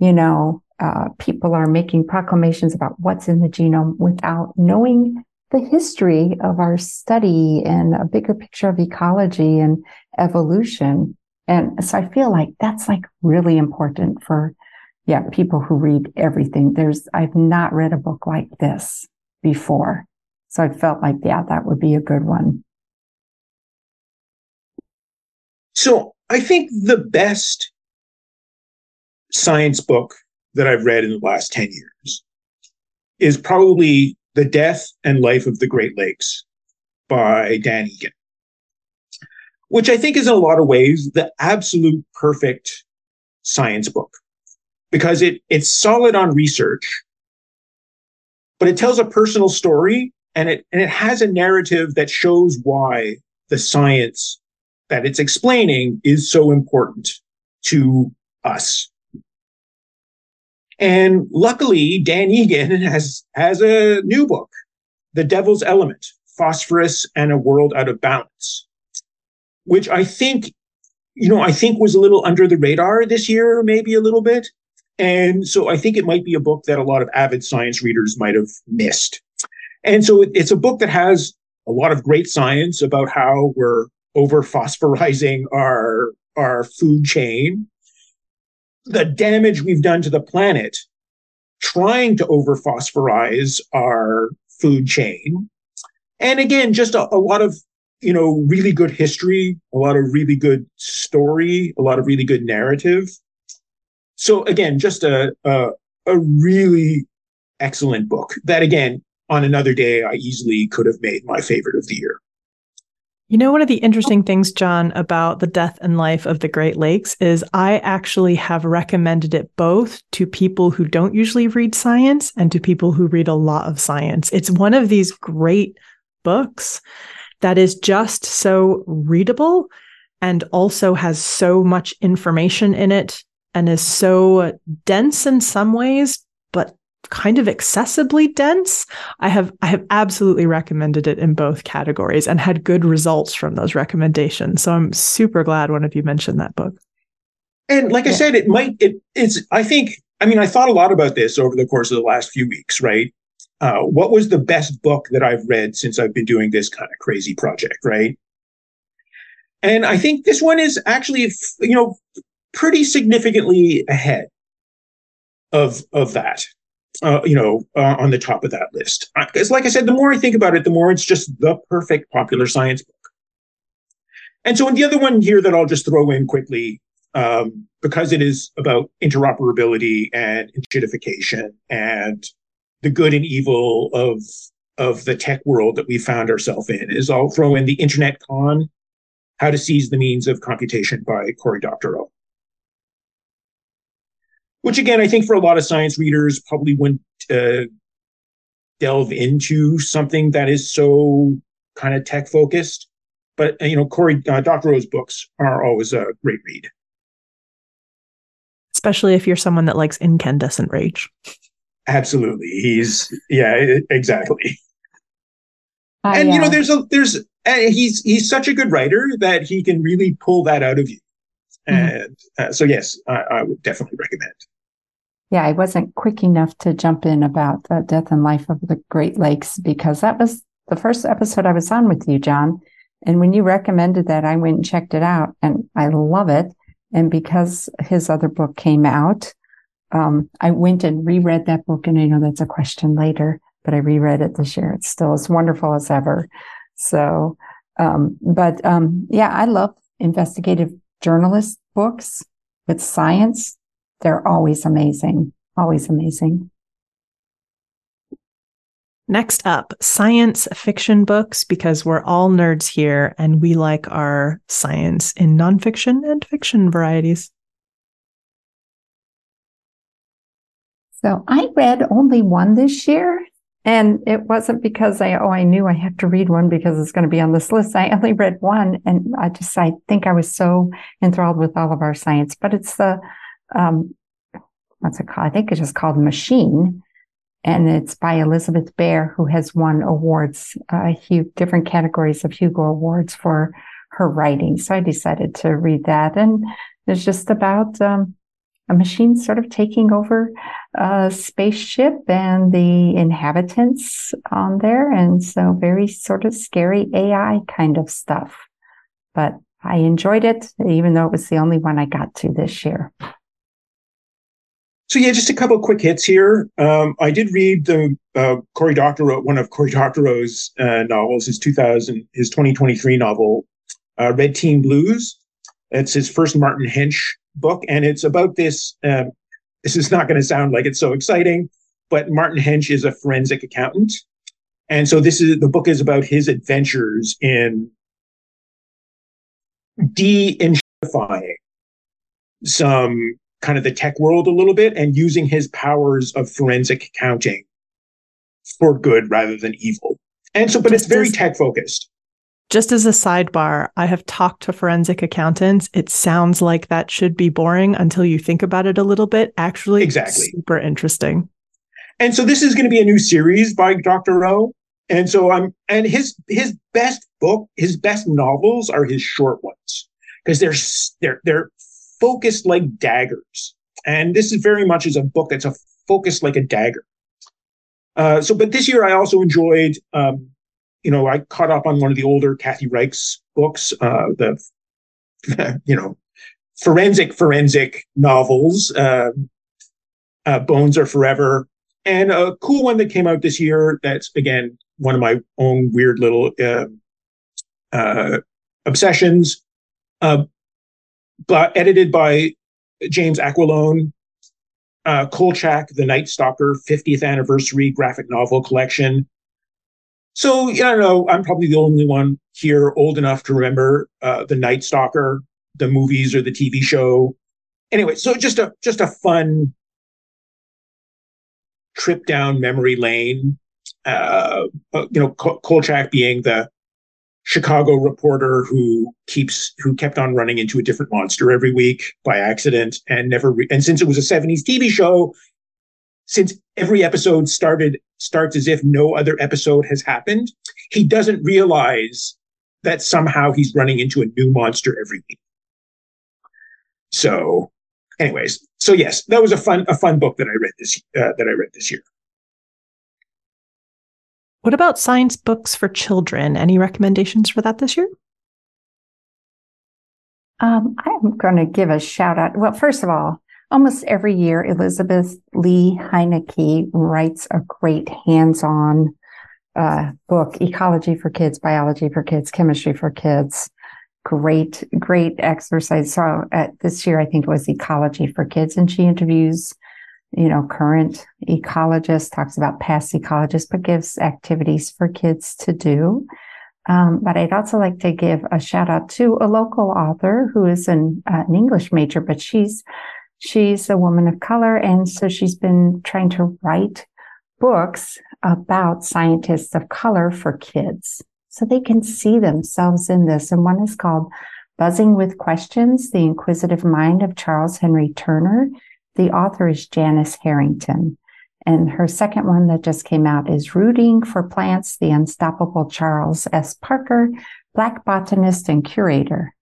you know, uh, people are making proclamations about what's in the genome without knowing the history of our study and a bigger picture of ecology and evolution. And so I feel like that's like really important for yeah, people who read everything. There's, I've not read a book like this before. So I felt like, yeah, that would be a good one. So I think the best science book that I've read in the last 10 years is probably The Death and Life of the Great Lakes by Dan Egan, which I think is in a lot of ways the absolute perfect science book because it it's solid on research, but it tells a personal story and it and it has a narrative that shows why the science that it's explaining is so important to us. And luckily, Dan Egan has has a new book, The Devil's Element: Phosphorus and a World Out of Balance, which I think, you know, I think was a little under the radar this year, maybe a little bit. And so I think it might be a book that a lot of avid science readers might have missed. And so it's a book that has a lot of great science about how we're over phosphorizing our, our food chain, the damage we've done to the planet trying to over phosphorize our food chain. And again, just a, a lot of you know, really good history, a lot of really good story, a lot of really good narrative. So again, just a, a, a really excellent book that again on another day, I easily could have made my favorite of the year. You know, one of the interesting things, John, about the death and life of the Great Lakes is I actually have recommended it both to people who don't usually read science and to people who read a lot of science. It's one of these great books that is just so readable and also has so much information in it and is so dense in some ways, but kind of excessively dense. I have I have absolutely recommended it in both categories and had good results from those recommendations. So I'm super glad one of you mentioned that book. And like yeah. I said, it might it it's I think I mean I thought a lot about this over the course of the last few weeks, right? Uh, what was the best book that I've read since I've been doing this kind of crazy project, right? And I think this one is actually, you know, pretty significantly ahead of of that uh, you know, uh, on the top of that list. Because, like I said, the more I think about it, the more it's just the perfect popular science book. And so, in the other one here that I'll just throw in quickly, um, because it is about interoperability and enshittification and the good and evil of of the tech world that we found ourselves in, is I'll throw in the Internet Con: How to Seize the Means of Computation by Cory Doctorow which again, I think for a lot of science readers probably wouldn't uh, delve into something that is so kind of tech focused. But uh, you know, Cory, uh, Doctorow's books are always a great read, especially if you're someone that likes incandescent rage. Absolutely, he's yeah, exactly. Uh, and yeah. you know, there's a there's uh, he's he's such a good writer that he can really pull that out of you. Mm-hmm. And uh, so, yes, I, I, would definitely recommend yeah, I wasn't quick enough to jump in about the death and life of the Great Lakes because that was the first episode I was on with you, John. And when you recommended that, I went and checked it out and I love it. And because his other book came out, um, I went and reread that book. And I know that's a question later, but I reread it this year. It's still as wonderful as ever. So, um, but um, yeah, I love investigative journalist books with science they're always amazing, always amazing. Next up, science fiction books, because we're all nerds here and we like our science in nonfiction and fiction varieties. So I read only one this year. And it wasn't because I, oh, I knew I have to read one because it's going to be on this list. I only read one and I just, I think I was so enthralled with all of our science, but it's the um, what's it called? I think it's just called Machine. And it's by Elizabeth Bear, who has won awards, uh, different categories of Hugo Awards for her writing. So I decided to read that. And it's just about um, a machine sort of taking over a spaceship and the inhabitants on there. And so very sort of scary AI kind of stuff. But I enjoyed it, even though it was the only one I got to this year. So yeah, just a couple quick hits here. Um, I did read the uh, Cory Doctorow, one of Cory Doctorow's uh, novels, his 2000, his 2023 novel, uh, Red Team Blues. It's his first Martin Hench book, and it's about this. Um, this is not going to sound like it's so exciting, but Martin Hench is a forensic accountant, And so this is the book is about his adventures in de-enshittifying some kind of the tech world a little bit and using his powers of forensic accounting for good rather than evil. And so, but Just it's very tech focused. Just as a sidebar, I have talked to forensic accountants. It sounds like that should be boring until you think about it a little bit. Actually, exactly. super interesting. And so this is going to be a new series by Doctorow. And so I'm and his his best book, his best novels are his short ones because they're they're they're focused like daggers. And this is very much as a book that's a focused like a dagger. Uh, so, but this year I also enjoyed um, you know, I caught up on one of the older Kathy Reichs books, uh, the, you know, forensic forensic novels, uh, uh, Bones Are Forever, and a cool one that came out this year. That's again one of my own weird little uh, uh, obsessions, uh, but edited by James Aquilone. Uh, Kolchak, The Night Stalker, 50th anniversary graphic novel collection. So I don't know. I'm probably the only one here old enough to remember uh, the Night Stalker, the movies or the TV show. Anyway, so just a just a fun trip down memory lane. Uh, uh you know, Kolchak being the Chicago reporter who keeps who kept on running into a different monster every week by accident and never re- and since it was a 70s TV show, since every episode started starts as if no other episode has happened, he doesn't realize that somehow he's running into a new monster every week. So, anyways, so yes, that was a fun a fun book that I read this uh, that I read this year. What about science books for children? Any recommendations for that this year? Um, I'm going to give a shout out. Well, first of all, almost every year, Elizabeth Lee Heinecke writes a great hands-on uh, book, Ecology for Kids, Biology for Kids, Chemistry for Kids. Great, great exercise. So uh, this year, I think it was Ecology for Kids, and she interviews, you know, current ecologist, talks about past ecologists, but gives activities for kids to do. Um, but I'd also like to give a shout out to a local author who is an, uh, an English major, but she's She's a woman of color. And so she's been trying to write books about scientists of color for kids so they can see themselves in this. And one is called Buzzing with Questions, The Inquisitive Mind of Charles Henry Turner. The author is Janice Harrington. And her second one that just came out is Rooting for Plants, The Unstoppable Charles S. Parker, Black botanist and curator.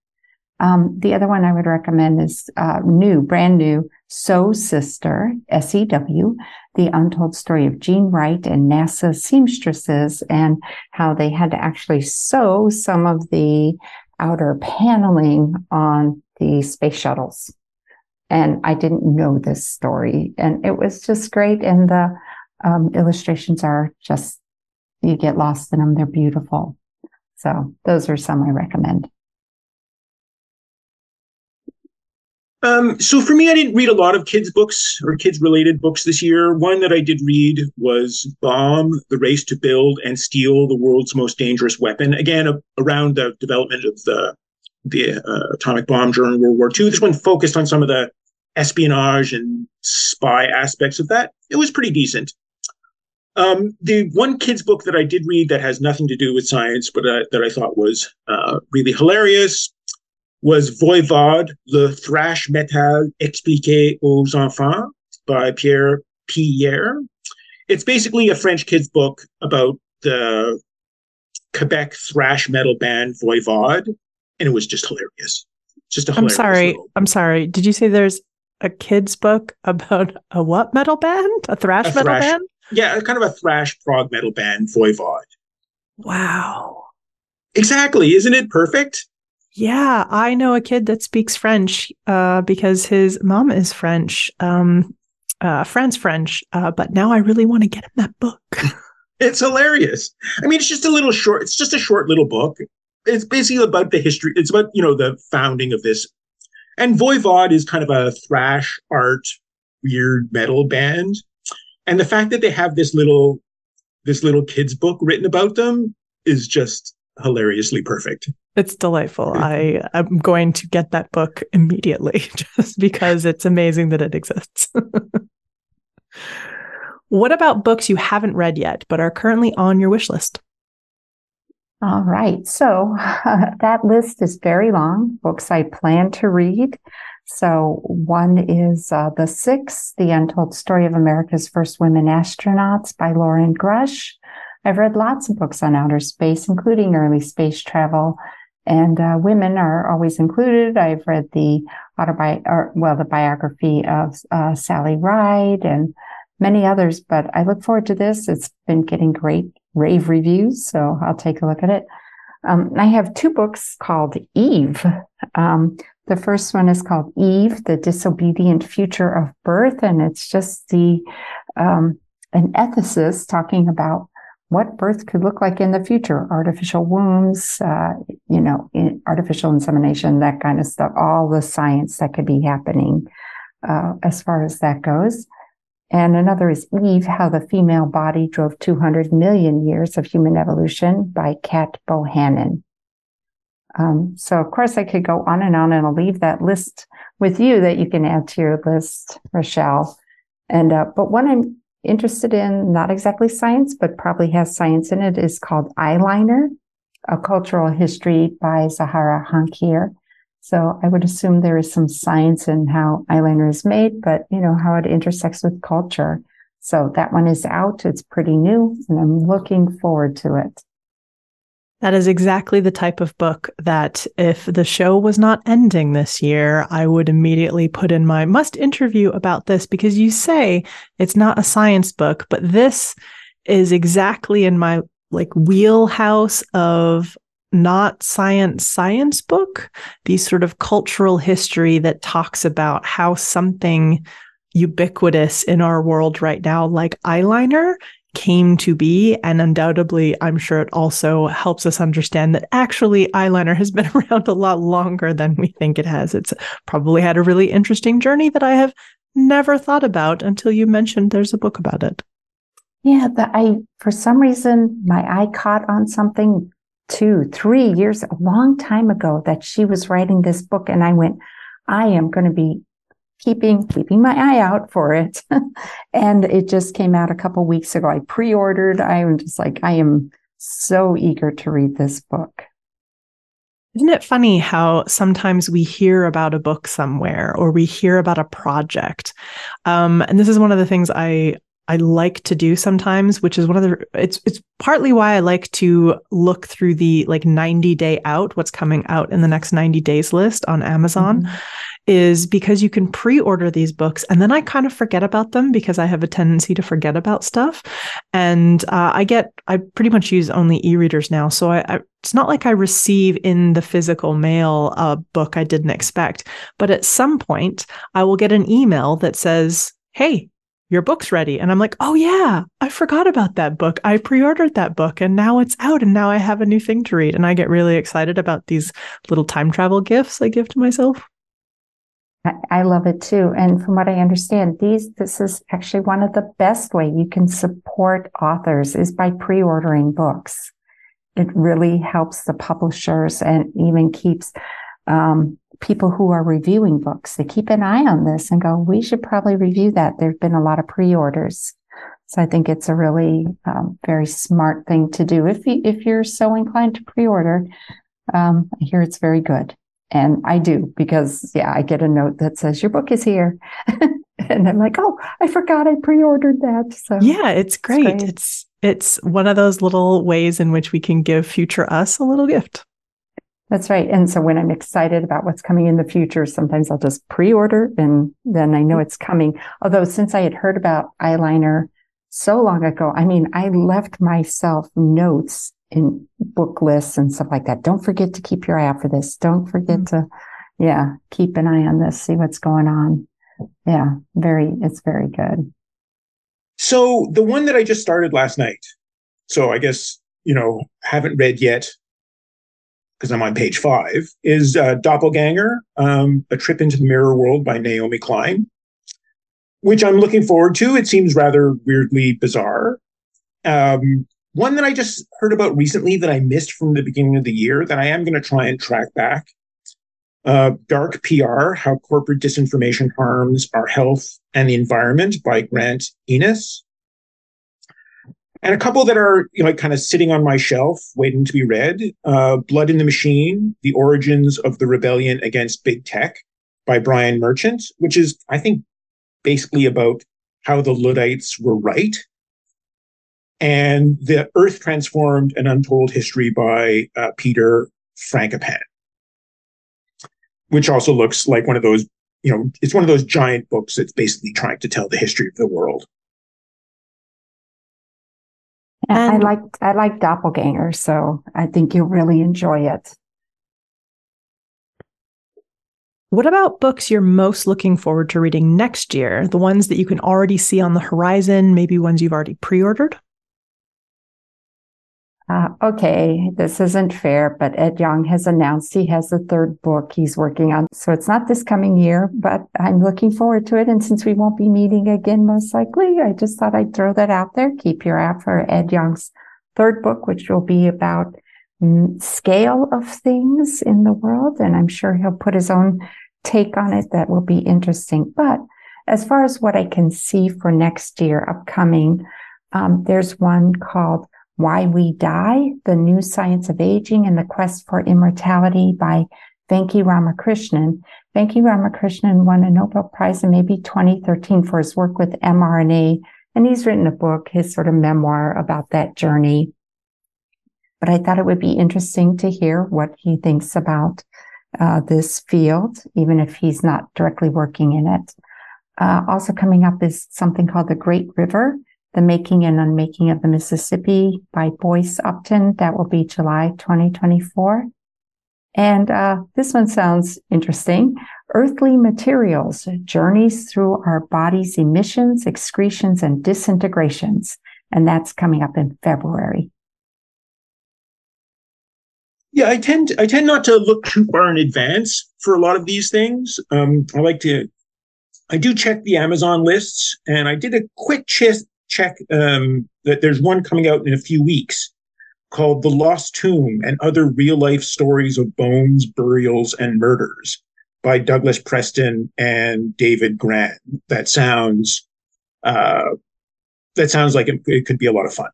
Um, the other one I would recommend is uh, new, brand new, Sew Sister, S-E-W, the untold story of Jean Wright and NASA seamstresses and how they had to actually sew some of the outer paneling on the space shuttles. And I didn't know this story and it was just great. And the um, illustrations are just, you get lost in them. They're beautiful. So those are some I recommend. Um, so for me, I didn't read a lot of kids' books or kids-related books this year. One that I did read was "Bomb: The Race to Build and Steal the World's Most Dangerous Weapon." Again, a, around the development of the the uh, atomic bomb during World War II. This one focused on some of the espionage and spy aspects of that. It was pretty decent. Um, the one kids' book that I did read that has nothing to do with science, but uh, that I thought was uh, really hilarious was Voivod, le thrash metal expliqué aux enfants by Pierre Pierre. It's basically a French kids book about the Quebec thrash metal band Voivod, and it was just hilarious. Just a I'm sorry. Little... I'm sorry. Did you say there's a kids book about a what metal band? A thrash a metal thrash, band? Yeah, kind of a thrash prog metal band, Voivod. Wow. Exactly. Isn't it perfect? Yeah, I know a kid that speaks French uh, because his mom is French, um, uh, French, French. Uh, but now I really want to get him that book. it's hilarious. I mean, it's just a little short. It's just a short little book. It's basically about the history. It's about you know the founding of this. And Voivod is kind of a thrash art, weird metal band, and the fact that they have this little this little kids book written about them is just hilariously perfect. It's delightful. I am going to get that book immediately just because it's amazing that it exists. what about books you haven't read yet but are currently on your wish list? All right. So uh, that list is very long. Books I plan to read. So one is uh, The Six, The Untold Story of America's First Women Astronauts by Lauren Grush. I've read lots of books on outer space, including early space travel, and uh, women are always included. I've read the autobi- or well, the biography of uh, Sally Ride and many others, but I look forward to this. It's been getting great rave reviews, so I'll take a look at it. Um, I have two books called Eve. Um, the first one is called Eve, the disobedient future of birth, and it's just the um, an ethicist talking about what birth could look like in the future, artificial wombs, uh, you know, artificial insemination, that kind of stuff, all the science that could be happening uh, as far as that goes. And another is Eve, How the Female Body Drove 200 Million Years of Human Evolution by Cat Bohannon. Um, so, of course, I could go on and on, and I'll leave that list with you that you can add to your list, Rachelle. And, uh, but one I'm interested in, not exactly science, but probably has science in it, is called Eyeliner, a cultural history by Zahra Hankir. So I would assume there is some science in how eyeliner is made, but you know, how it intersects with culture. So that one is out. It's pretty new and I'm looking forward to it. That is exactly the type of book that if the show was not ending this year, I would immediately put in my must interview about this because you say it's not a science book, but this is exactly in my like wheelhouse of not science science book, the sort of cultural history that talks about how something ubiquitous in our world right now, like eyeliner, came to be. And undoubtedly, I'm sure it also helps us understand that actually eyeliner has been around a lot longer than we think it has. It's probably had a really interesting journey that I have never thought about until you mentioned there's a book about it. Yeah, the, I for some reason my eye caught on something two, three years, a long time ago that she was writing this book. And I went, I am going to be keeping, keeping my eye out for it. and it just came out a couple weeks ago. I pre-ordered. I am just like, I am so eager to read this book. Isn't it funny how sometimes we hear about a book somewhere or we hear about a project? Um, and this is one of the things I I like to do sometimes, which is one of the it's it's partly why I like to look through the like 90 day out, what's coming out in the next 90 days list on Amazon. Mm-hmm. Is because you can pre order these books and then I kind of forget about them because I have a tendency to forget about stuff. And uh, I get, I pretty much use only e readers now. So I, I, it's not like I receive in the physical mail a book I didn't expect. But at some point, I will get an email that says, Hey, your book's ready. And I'm like, oh, yeah, I forgot about that book. I pre ordered that book and now it's out and now I have a new thing to read. And I get really excited about these little time travel gifts I give to myself. I love it too. And from what I understand, these, this is actually one of the best way you can support authors is by pre-ordering books. It really helps the publishers and even keeps, um, people who are reviewing books. They keep an eye on this and go, we should probably review that. There've been a lot of pre-orders. So I think it's a really um, very smart thing to do. If you, if you're so inclined to pre-order, um, I hear it's very good. And I do because yeah, I get a note that says your book is here. and I'm like, oh, I forgot I pre-ordered that. So yeah, it's great. It's, great. it's it's one of those little ways in which we can give future us a little gift. That's right. And so when I'm excited about what's coming in the future, sometimes I'll just pre-order and then I know it's coming. Although since I had heard about eyeliner so long ago, I mean, I left myself notes in book lists and stuff like that. Don't forget to keep your eye out for this. Don't forget mm-hmm. to, yeah, keep an eye on this, see what's going on. Yeah, very, it's very good. So the one that I just started last night. So I guess, you know, haven't read yet, because I'm on page five, is uh, Doppelganger, um, A Trip into the Mirror World by Naomi Klein, which I'm looking forward to. It seems rather weirdly bizarre. Um, one that I just heard about recently that I missed from the beginning of the year that I am going to try and track back. Uh, Dark PR How Corporate Disinformation Harms Our Health and the Environment by Grant Ennis. And a couple that are, you know, kind of sitting on my shelf waiting to be read uh, Blood in the Machine The Origins of the Rebellion Against Big Tech by Brian Merchant, which is, I think, basically about how the Luddites were right and The Earth Transformed An Untold History by uh, Peter Frankopan, which also looks like one of those, you know, it's one of those giant books that's basically trying to tell the history of the world. And I like I like Doppelganger, so I think you'll really enjoy it. What about books you're most looking forward to reading next year? The ones that you can already see on the horizon, maybe ones you've already pre-ordered? Uh, okay, this isn't fair, but Ed Yong has announced he has a third book he's working on. So it's not this coming year, but I'm looking forward to it. And since we won't be meeting again, most likely, I just thought I'd throw that out there. Keep your eye for Ed Yong's third book, which will be about mm, scale of things in the world. And I'm sure he'll put his own take on it that will be interesting. But as far as what I can see for next year upcoming, um, there's one called why We Die, The New Science of Aging and the Quest for Immortality by Venki Ramakrishnan. Venki Ramakrishnan won a Nobel Prize in maybe 2013 for his work with mRNA. And he's written a book, his sort of memoir about that journey. But I thought it would be interesting to hear what he thinks about uh, this field, even if he's not directly working in it. Uh, also coming up is something called The Great River, the Making and Unmaking of the Mississippi by Boyce Upholt. That will be July 2024. And uh, this one sounds interesting. Earthly Materials, Journeys Through Our Body's Emissions, Excretions, and Disintegrations. And that's coming up in February. Yeah, I tend I tend not to look too far in advance for a lot of these things. Um, I like to I do check the Amazon lists, and I did a quick ch- check um, that there's one coming out in a few weeks called The Lost Tomb and Other Real Life Stories of Bones, Burials, and Murders by Douglas Preston and David Grant. That sounds uh, that sounds like it, it could be a lot of fun.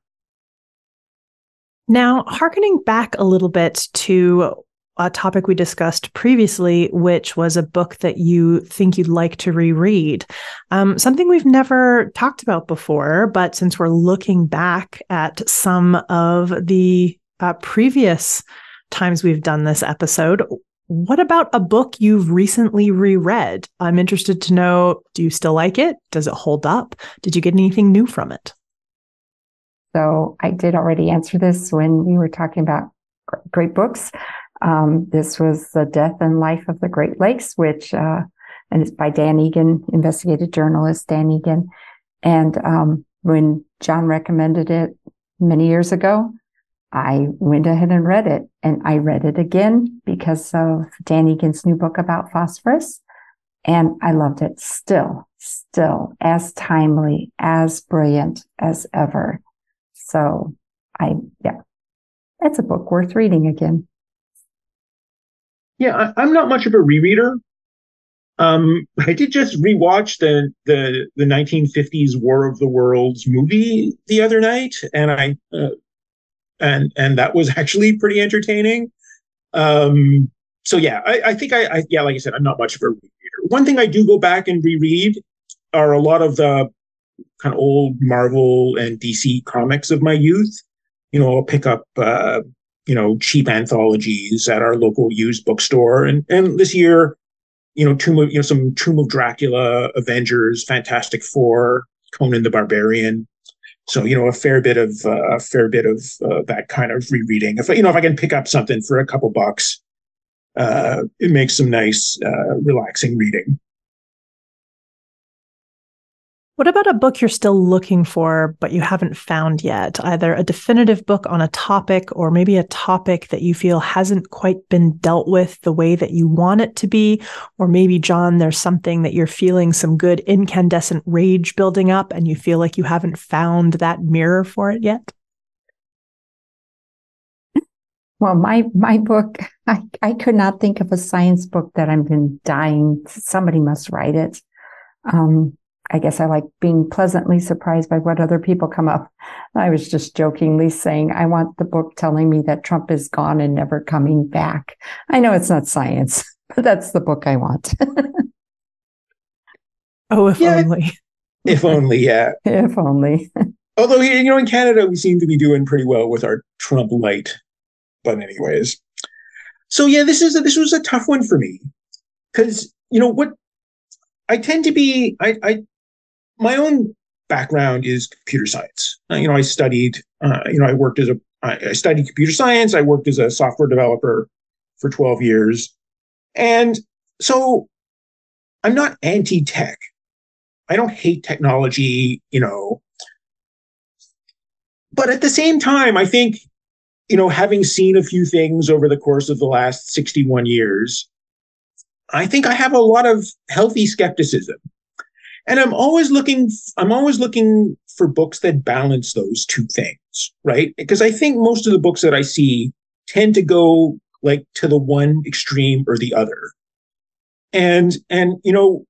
Now, harkening back a little bit to a topic we discussed previously, which was a book that you think you'd like to reread. Um, something we've never talked about before, but since we're looking back at some of the uh, previous times we've done this episode, what about a book you've recently reread? I'm interested to know do you still like it? Does it hold up? Did you get anything new from it? So I did already answer this when we were talking about great books. Um, this was The Death and Life of the Great Lakes, which, uh, and it's by Dan Egan, investigative journalist Dan Egan. And um, when John recommended it many years ago, I went ahead and read it. And I read it again because of Dan Egan's new book about phosphorus. And I loved it still, still as timely, as brilliant as ever. So I, yeah, it's a book worth reading again. Yeah, I, am not much of a rereader. Um, I did just rewatch the the the 1950s War of the Worlds movie the other night, and I uh, and and that was actually pretty entertaining. Um, so yeah, I, I think I, I, yeah, like I said, I'm not much of a rereader. One thing I do go back and reread are a lot of the kind of old Marvel and DC comics of my youth. You know, I'll pick up uh, you know, cheap anthologies at our local used bookstore. And and this year, you know, Tomb of, you know, some Tomb of Dracula, Avengers, Fantastic Four, Conan the Barbarian. So you know, a fair bit of uh, a fair bit of uh, that kind of rereading. If you know, if I can pick up something for a couple bucks, uh, it makes some nice, uh, relaxing reading. What about a book you're still looking for, but you haven't found yet? Either a definitive book on a topic, or maybe a topic that you feel hasn't quite been dealt with the way that you want it to be. Or maybe, John, there's something that you're feeling some good incandescent rage building up, and you feel like you haven't found that mirror for it yet. Well, my my book, I, I could not think of a science book that I've been dying. Somebody must write it. Um, I guess I like being pleasantly surprised by what other people come up. I was just jokingly saying, I want the book telling me that Trump is gone and never coming back. I know it's not science, but that's the book I want. oh, if yeah, only. if only, yeah. If only. Although, you know, in Canada, we seem to be doing pretty well with our Trump light. But, anyways. So, yeah, this is a, this was a tough one for me because, you know, what I tend to be, I, I my own background is computer science. Uh, you know, I studied, uh, you know, I worked as a, I, studied computer science. I worked as a software developer for 12 years. And so I'm not anti tech. I don't hate technology, you know. But at the same time, I think, you know, having seen a few things over the course of the last 61 years, I think I have a lot of healthy skepticism and i'm always looking i'm always looking for books that balance those two things right? Because i think most of the books that i see tend to go like to the one extreme or the other. And and you know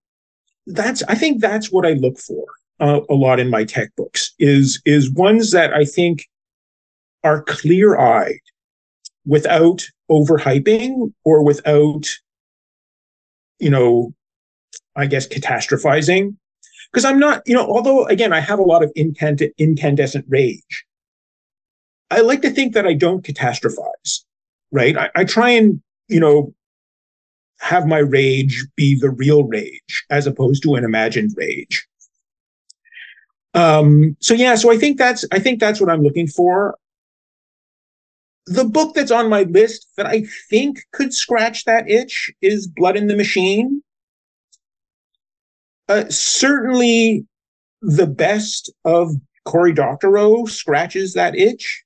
that's i think that's what i look for uh, a lot in my tech books is is ones that i think are clear-eyed without overhyping or without you know i guess catastrophizing because I'm not, you know, although again, I have a lot of incand- incandescent rage. I like to think that I don't catastrophize, right? I, I try and, you know, have my rage be the real rage as opposed to an imagined rage. Um, so yeah, so I think that's I think that's what I'm looking for. The book that's on my list that I think could scratch that itch is Blood in the Machine uh, certainly, the best of Cory Doctorow scratches that itch.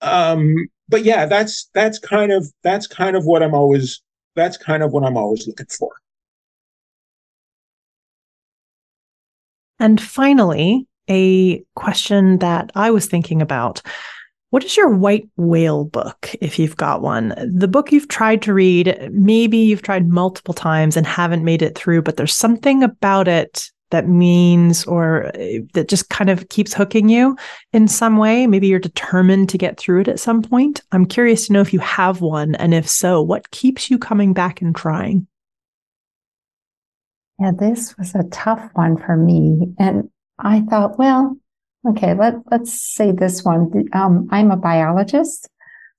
Um, but yeah, that's that's kind of that's kind of what I'm always that's kind of what I'm always looking for. And finally, a question that I was thinking about what is your white whale book, if you've got one? The book you've tried to read, maybe you've tried multiple times and haven't made it through, but there's something about it that means or eh, that just kind of keeps hooking you in some way. Maybe you're determined to get through it at some point. I'm curious to know if you have one. And if so, what keeps you coming back and trying? Yeah, this was a tough one for me. And I thought, well, Okay, let, let's say this one. Um, I'm a biologist,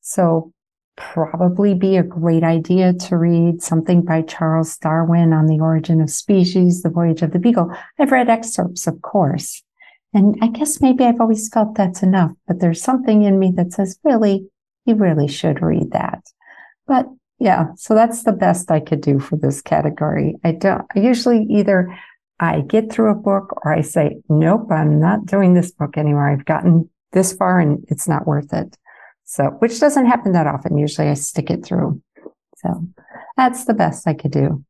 so probably be a great idea to read something by Charles Darwin on the origin of species, the voyage of the beagle. I've read excerpts, of course. And I guess maybe I've always felt that's enough, but there's something in me that says, really, you really should read that. But yeah, so that's the best I could do for this category. I don't, I usually either I get through a book or I say, nope, I'm not doing this book anymore. I've gotten this far and it's not worth it. So, which doesn't happen that often. Usually I stick it through. So that's the best I could do.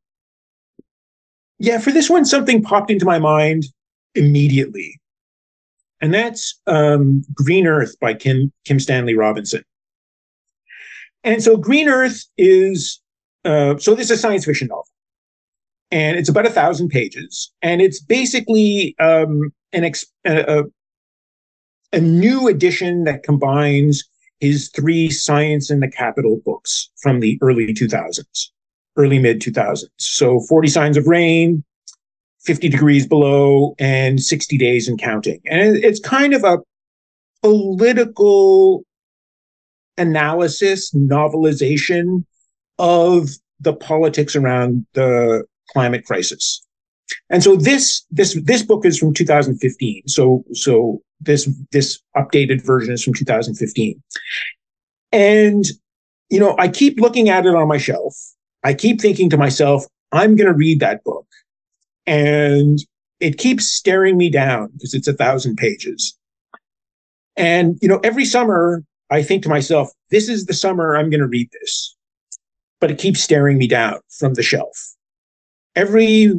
Yeah, for this one, something popped into my mind immediately. And that's um, Green Earth by Kim, Kim Stanley Robinson. And so Green Earth is, uh, so this is a science fiction novel and it's about a thousand pages, and it's basically um, an ex- a, a new edition that combines his three Science in the Capital books from the early 2000s, early mid 2000s. So 40 Signs of Rain, 50 Degrees Below, and 60 Days and Counting. And it's kind of a political analysis, novelization of the politics around the climate crisis. And so this this this book is from 2015. So so this this updated version is from 2015. And you know, I keep looking at it on my shelf. I keep thinking to myself, I'm going to read that book. And it keeps staring me down because it's a thousand pages. And, you know, every summer I think to myself, this is the summer I'm going to read this. But it keeps staring me down from the shelf. Every,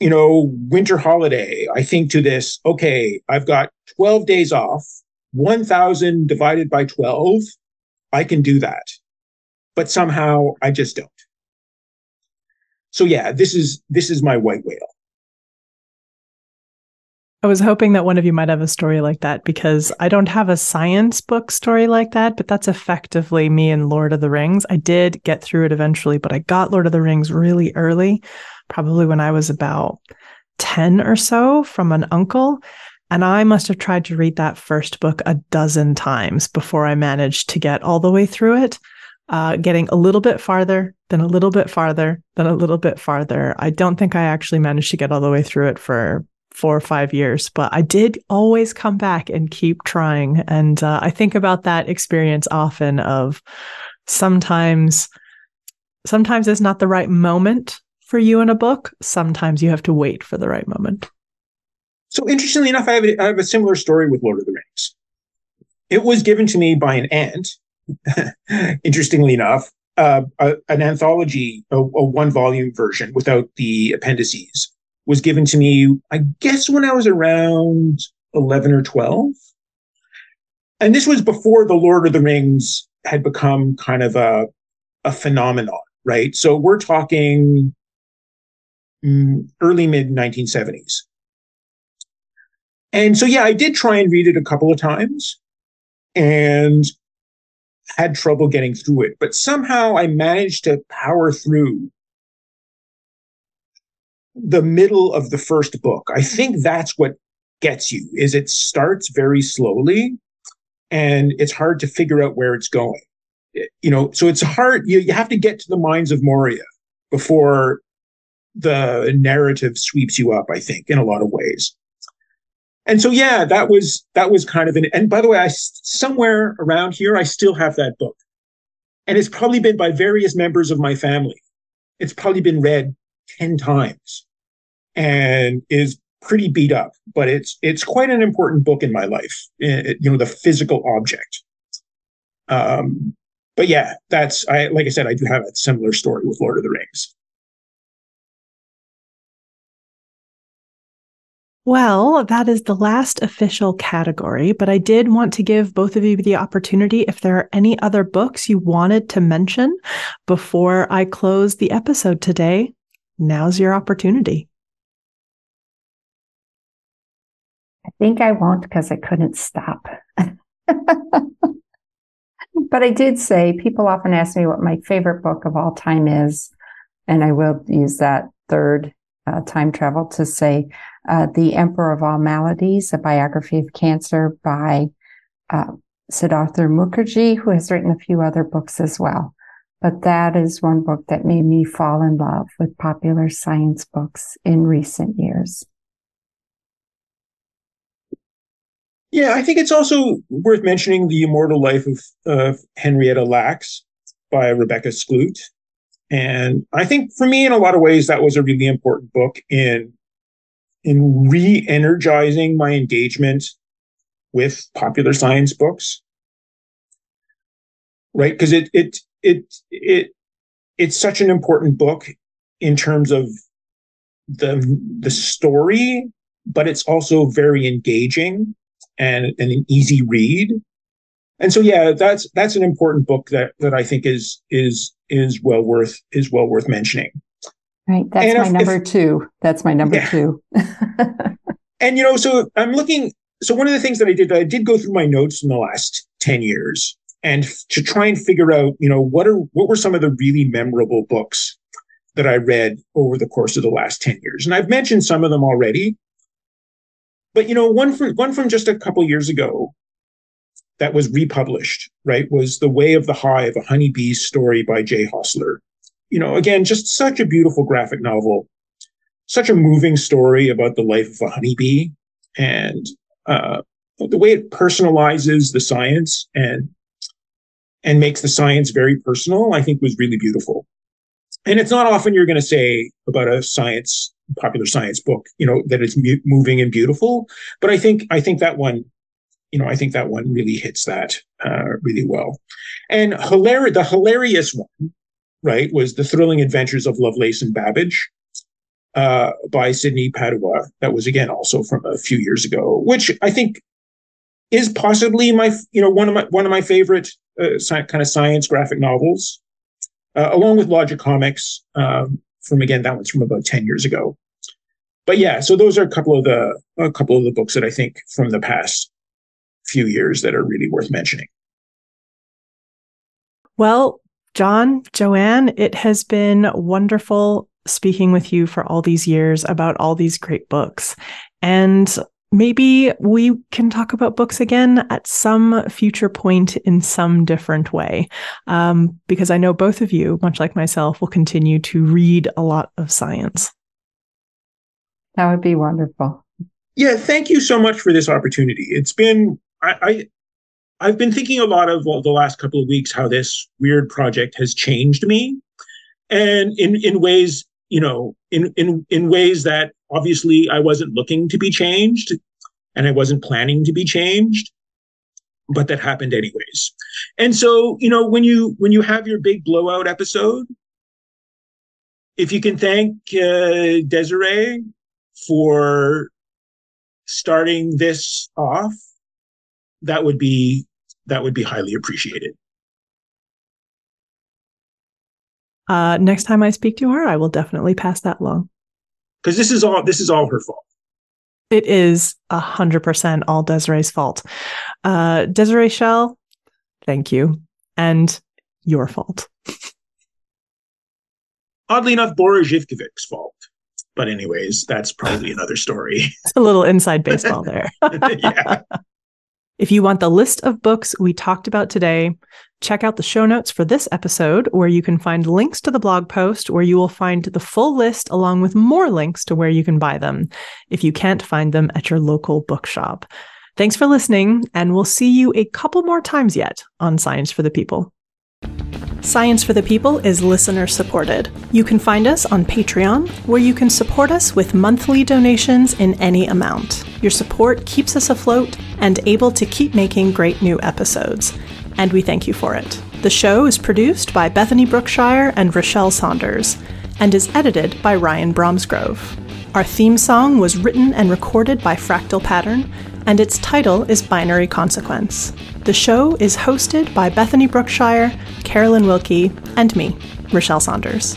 you know, winter holiday, I think to this, okay, I've got 12 days off, 1,000 divided by 12. I can do that. But somehow I just don't. So yeah, this is this is my white whale. I was hoping that one of you might have a story like that because I don't have a science book story like that, but that's effectively me and Lord of the Rings. I did get through it eventually, but I got Lord of the Rings really early, probably when I was about 10 or so from an uncle. And I must have tried to read that first book a dozen times before I managed to get all the way through it uh, getting a little bit farther, then a little bit farther, then a little bit farther. I don't think I actually managed to get all the way through it for four or five years, but I did always come back and keep trying. And uh, I think about that experience often of sometimes, sometimes it's not the right moment for you in a book. Sometimes you have to wait for the right moment. So interestingly enough, I have a, I have a similar story with Lord of the Rings. It was given to me by an aunt interestingly enough, uh, a, an anthology, a, a one volume version without the appendices, was given to me, I guess, when I was around 11 or 12. And this was before The Lord of the Rings had become kind of a, a phenomenon, right? So we're talking mm, early mid 1970s. And so, yeah, I did try and read it a couple of times. And had trouble getting through it, but somehow I managed to power through the middle of the first book. I think that's what gets you is it starts very slowly and it's hard to figure out where it's going. You know, so it's hard you, you have to get to the Mines of Moria before the narrative sweeps you up, I think, in a lot of ways and so yeah that was that was kind of an and by the way i somewhere around here i still have that book and it's probably been by various members of my family it's probably been read 10 times and is pretty beat up but it's it's quite an important book in my life it, you know the physical object um but yeah that's i like i said i do have a similar story with lord of the rings Well, that is the last official category, but I did want to give both of you the opportunity if there are any other books you wanted to mention before I close the episode today. Now's your opportunity. I think I won't because I couldn't stop. but I did say people often ask me what my favorite book of all time is, and I will use that third uh, time travel to say uh, The Emperor of All Maladies, a biography of cancer by uh, Siddhartha Mukherjee, who has written a few other books as well. But that is one book that made me fall in love with popular science books in recent years. Yeah, I think it's also worth mentioning The Immortal Life of uh, Henrietta Lacks by Rebecca Skloot. And I think for me, in a lot of ways, that was a really important book in in re-energizing my engagement with popular science books. Right? Because it it it it it's such an important book in terms of the the story but it's also very engaging and, and an easy read and so yeah that's that's an important book that that i think is is is well worth is well worth mentioning Right. That's and my if, number if, two. That's my number yeah. two. and, you know, so I'm looking. So, one of the things that I did, I did go through my notes in the last 10 years and to try and figure out, you know, what are, what were some of the really memorable books that I read over the course of the last 10 years. And I've mentioned some of them already. But, you know, one from, one from just a couple years ago that was republished, right, was The Way of the Hive, a honeybee's story by Jay Hosler you know, again, just such a beautiful graphic novel, such a moving story about the life of a honeybee and uh, the way it personalizes the science and and makes the science very personal, I think was really beautiful. And it's not often you're going to say about a science popular science book, you know, that is mu- moving and beautiful. But I think I think that one, you know, I think that one really hits that uh, really well. And hilarious, the hilarious one, right, was the thrilling adventures of Lovelace and Babbage. Uh, by Sydney Padua. That was again also from a few years ago, which I think is possibly my you know one of my one of my favorite uh, sci- kind of science graphic novels, uh, along with Logic Comics. Um, from again, that one's from about ten years ago. But yeah, so those are a couple of the a couple of the books that I think from the past few years that are really worth mentioning. Well, John, Joanne, it has been wonderful speaking with you for all these years about all these great books. And maybe we can talk about books again at some future point in some different way. Um, because I know both of you, much like myself, will continue to read a lot of science. That would be wonderful. Yeah, thank you so much for this opportunity. It's been I, I have been thinking a lot of well, the last couple of weeks how this weird project has changed me, and in in ways you know in in in ways that obviously I wasn't looking to be changed, and I wasn't planning to be changed, but that happened anyways. And so you know when you when you have your big blowout episode, if you can thank uh, Desiree for starting this off, that would be that would be highly appreciated. Uh, next time I speak to her, I will definitely pass that along. Because this is all this is all her fault. It is a hundred percent all Desiree's fault. Uh, Desiree Schell, thank you, and your fault. Oddly enough, Boris Zivkovic's fault. But anyways, that's probably another story. It's a little inside baseball there. yeah. If you want the list of books we talked about today, check out the show notes for this episode, where you can find links to the blog post, where you will find the full list along with more links to where you can buy them if you can't find them at your local bookshop. Thanks for listening, and we'll see you a couple more times yet on Science for the People. Science for the People is listener supported. You can find us on Patreon, where you can support us with monthly donations in any amount. Your support keeps us afloat and able to keep making great new episodes, and we thank you for it. The show is produced by Bethany Brookshire and Rachelle Saunders, and is edited by Ryan Bromsgrove. Our theme song was written and recorded by Fractal Pattern, and its title is Binary Consequence. The show is hosted by Bethany Brookshire, Carolyn Wilkie, and me, Rachelle Saunders.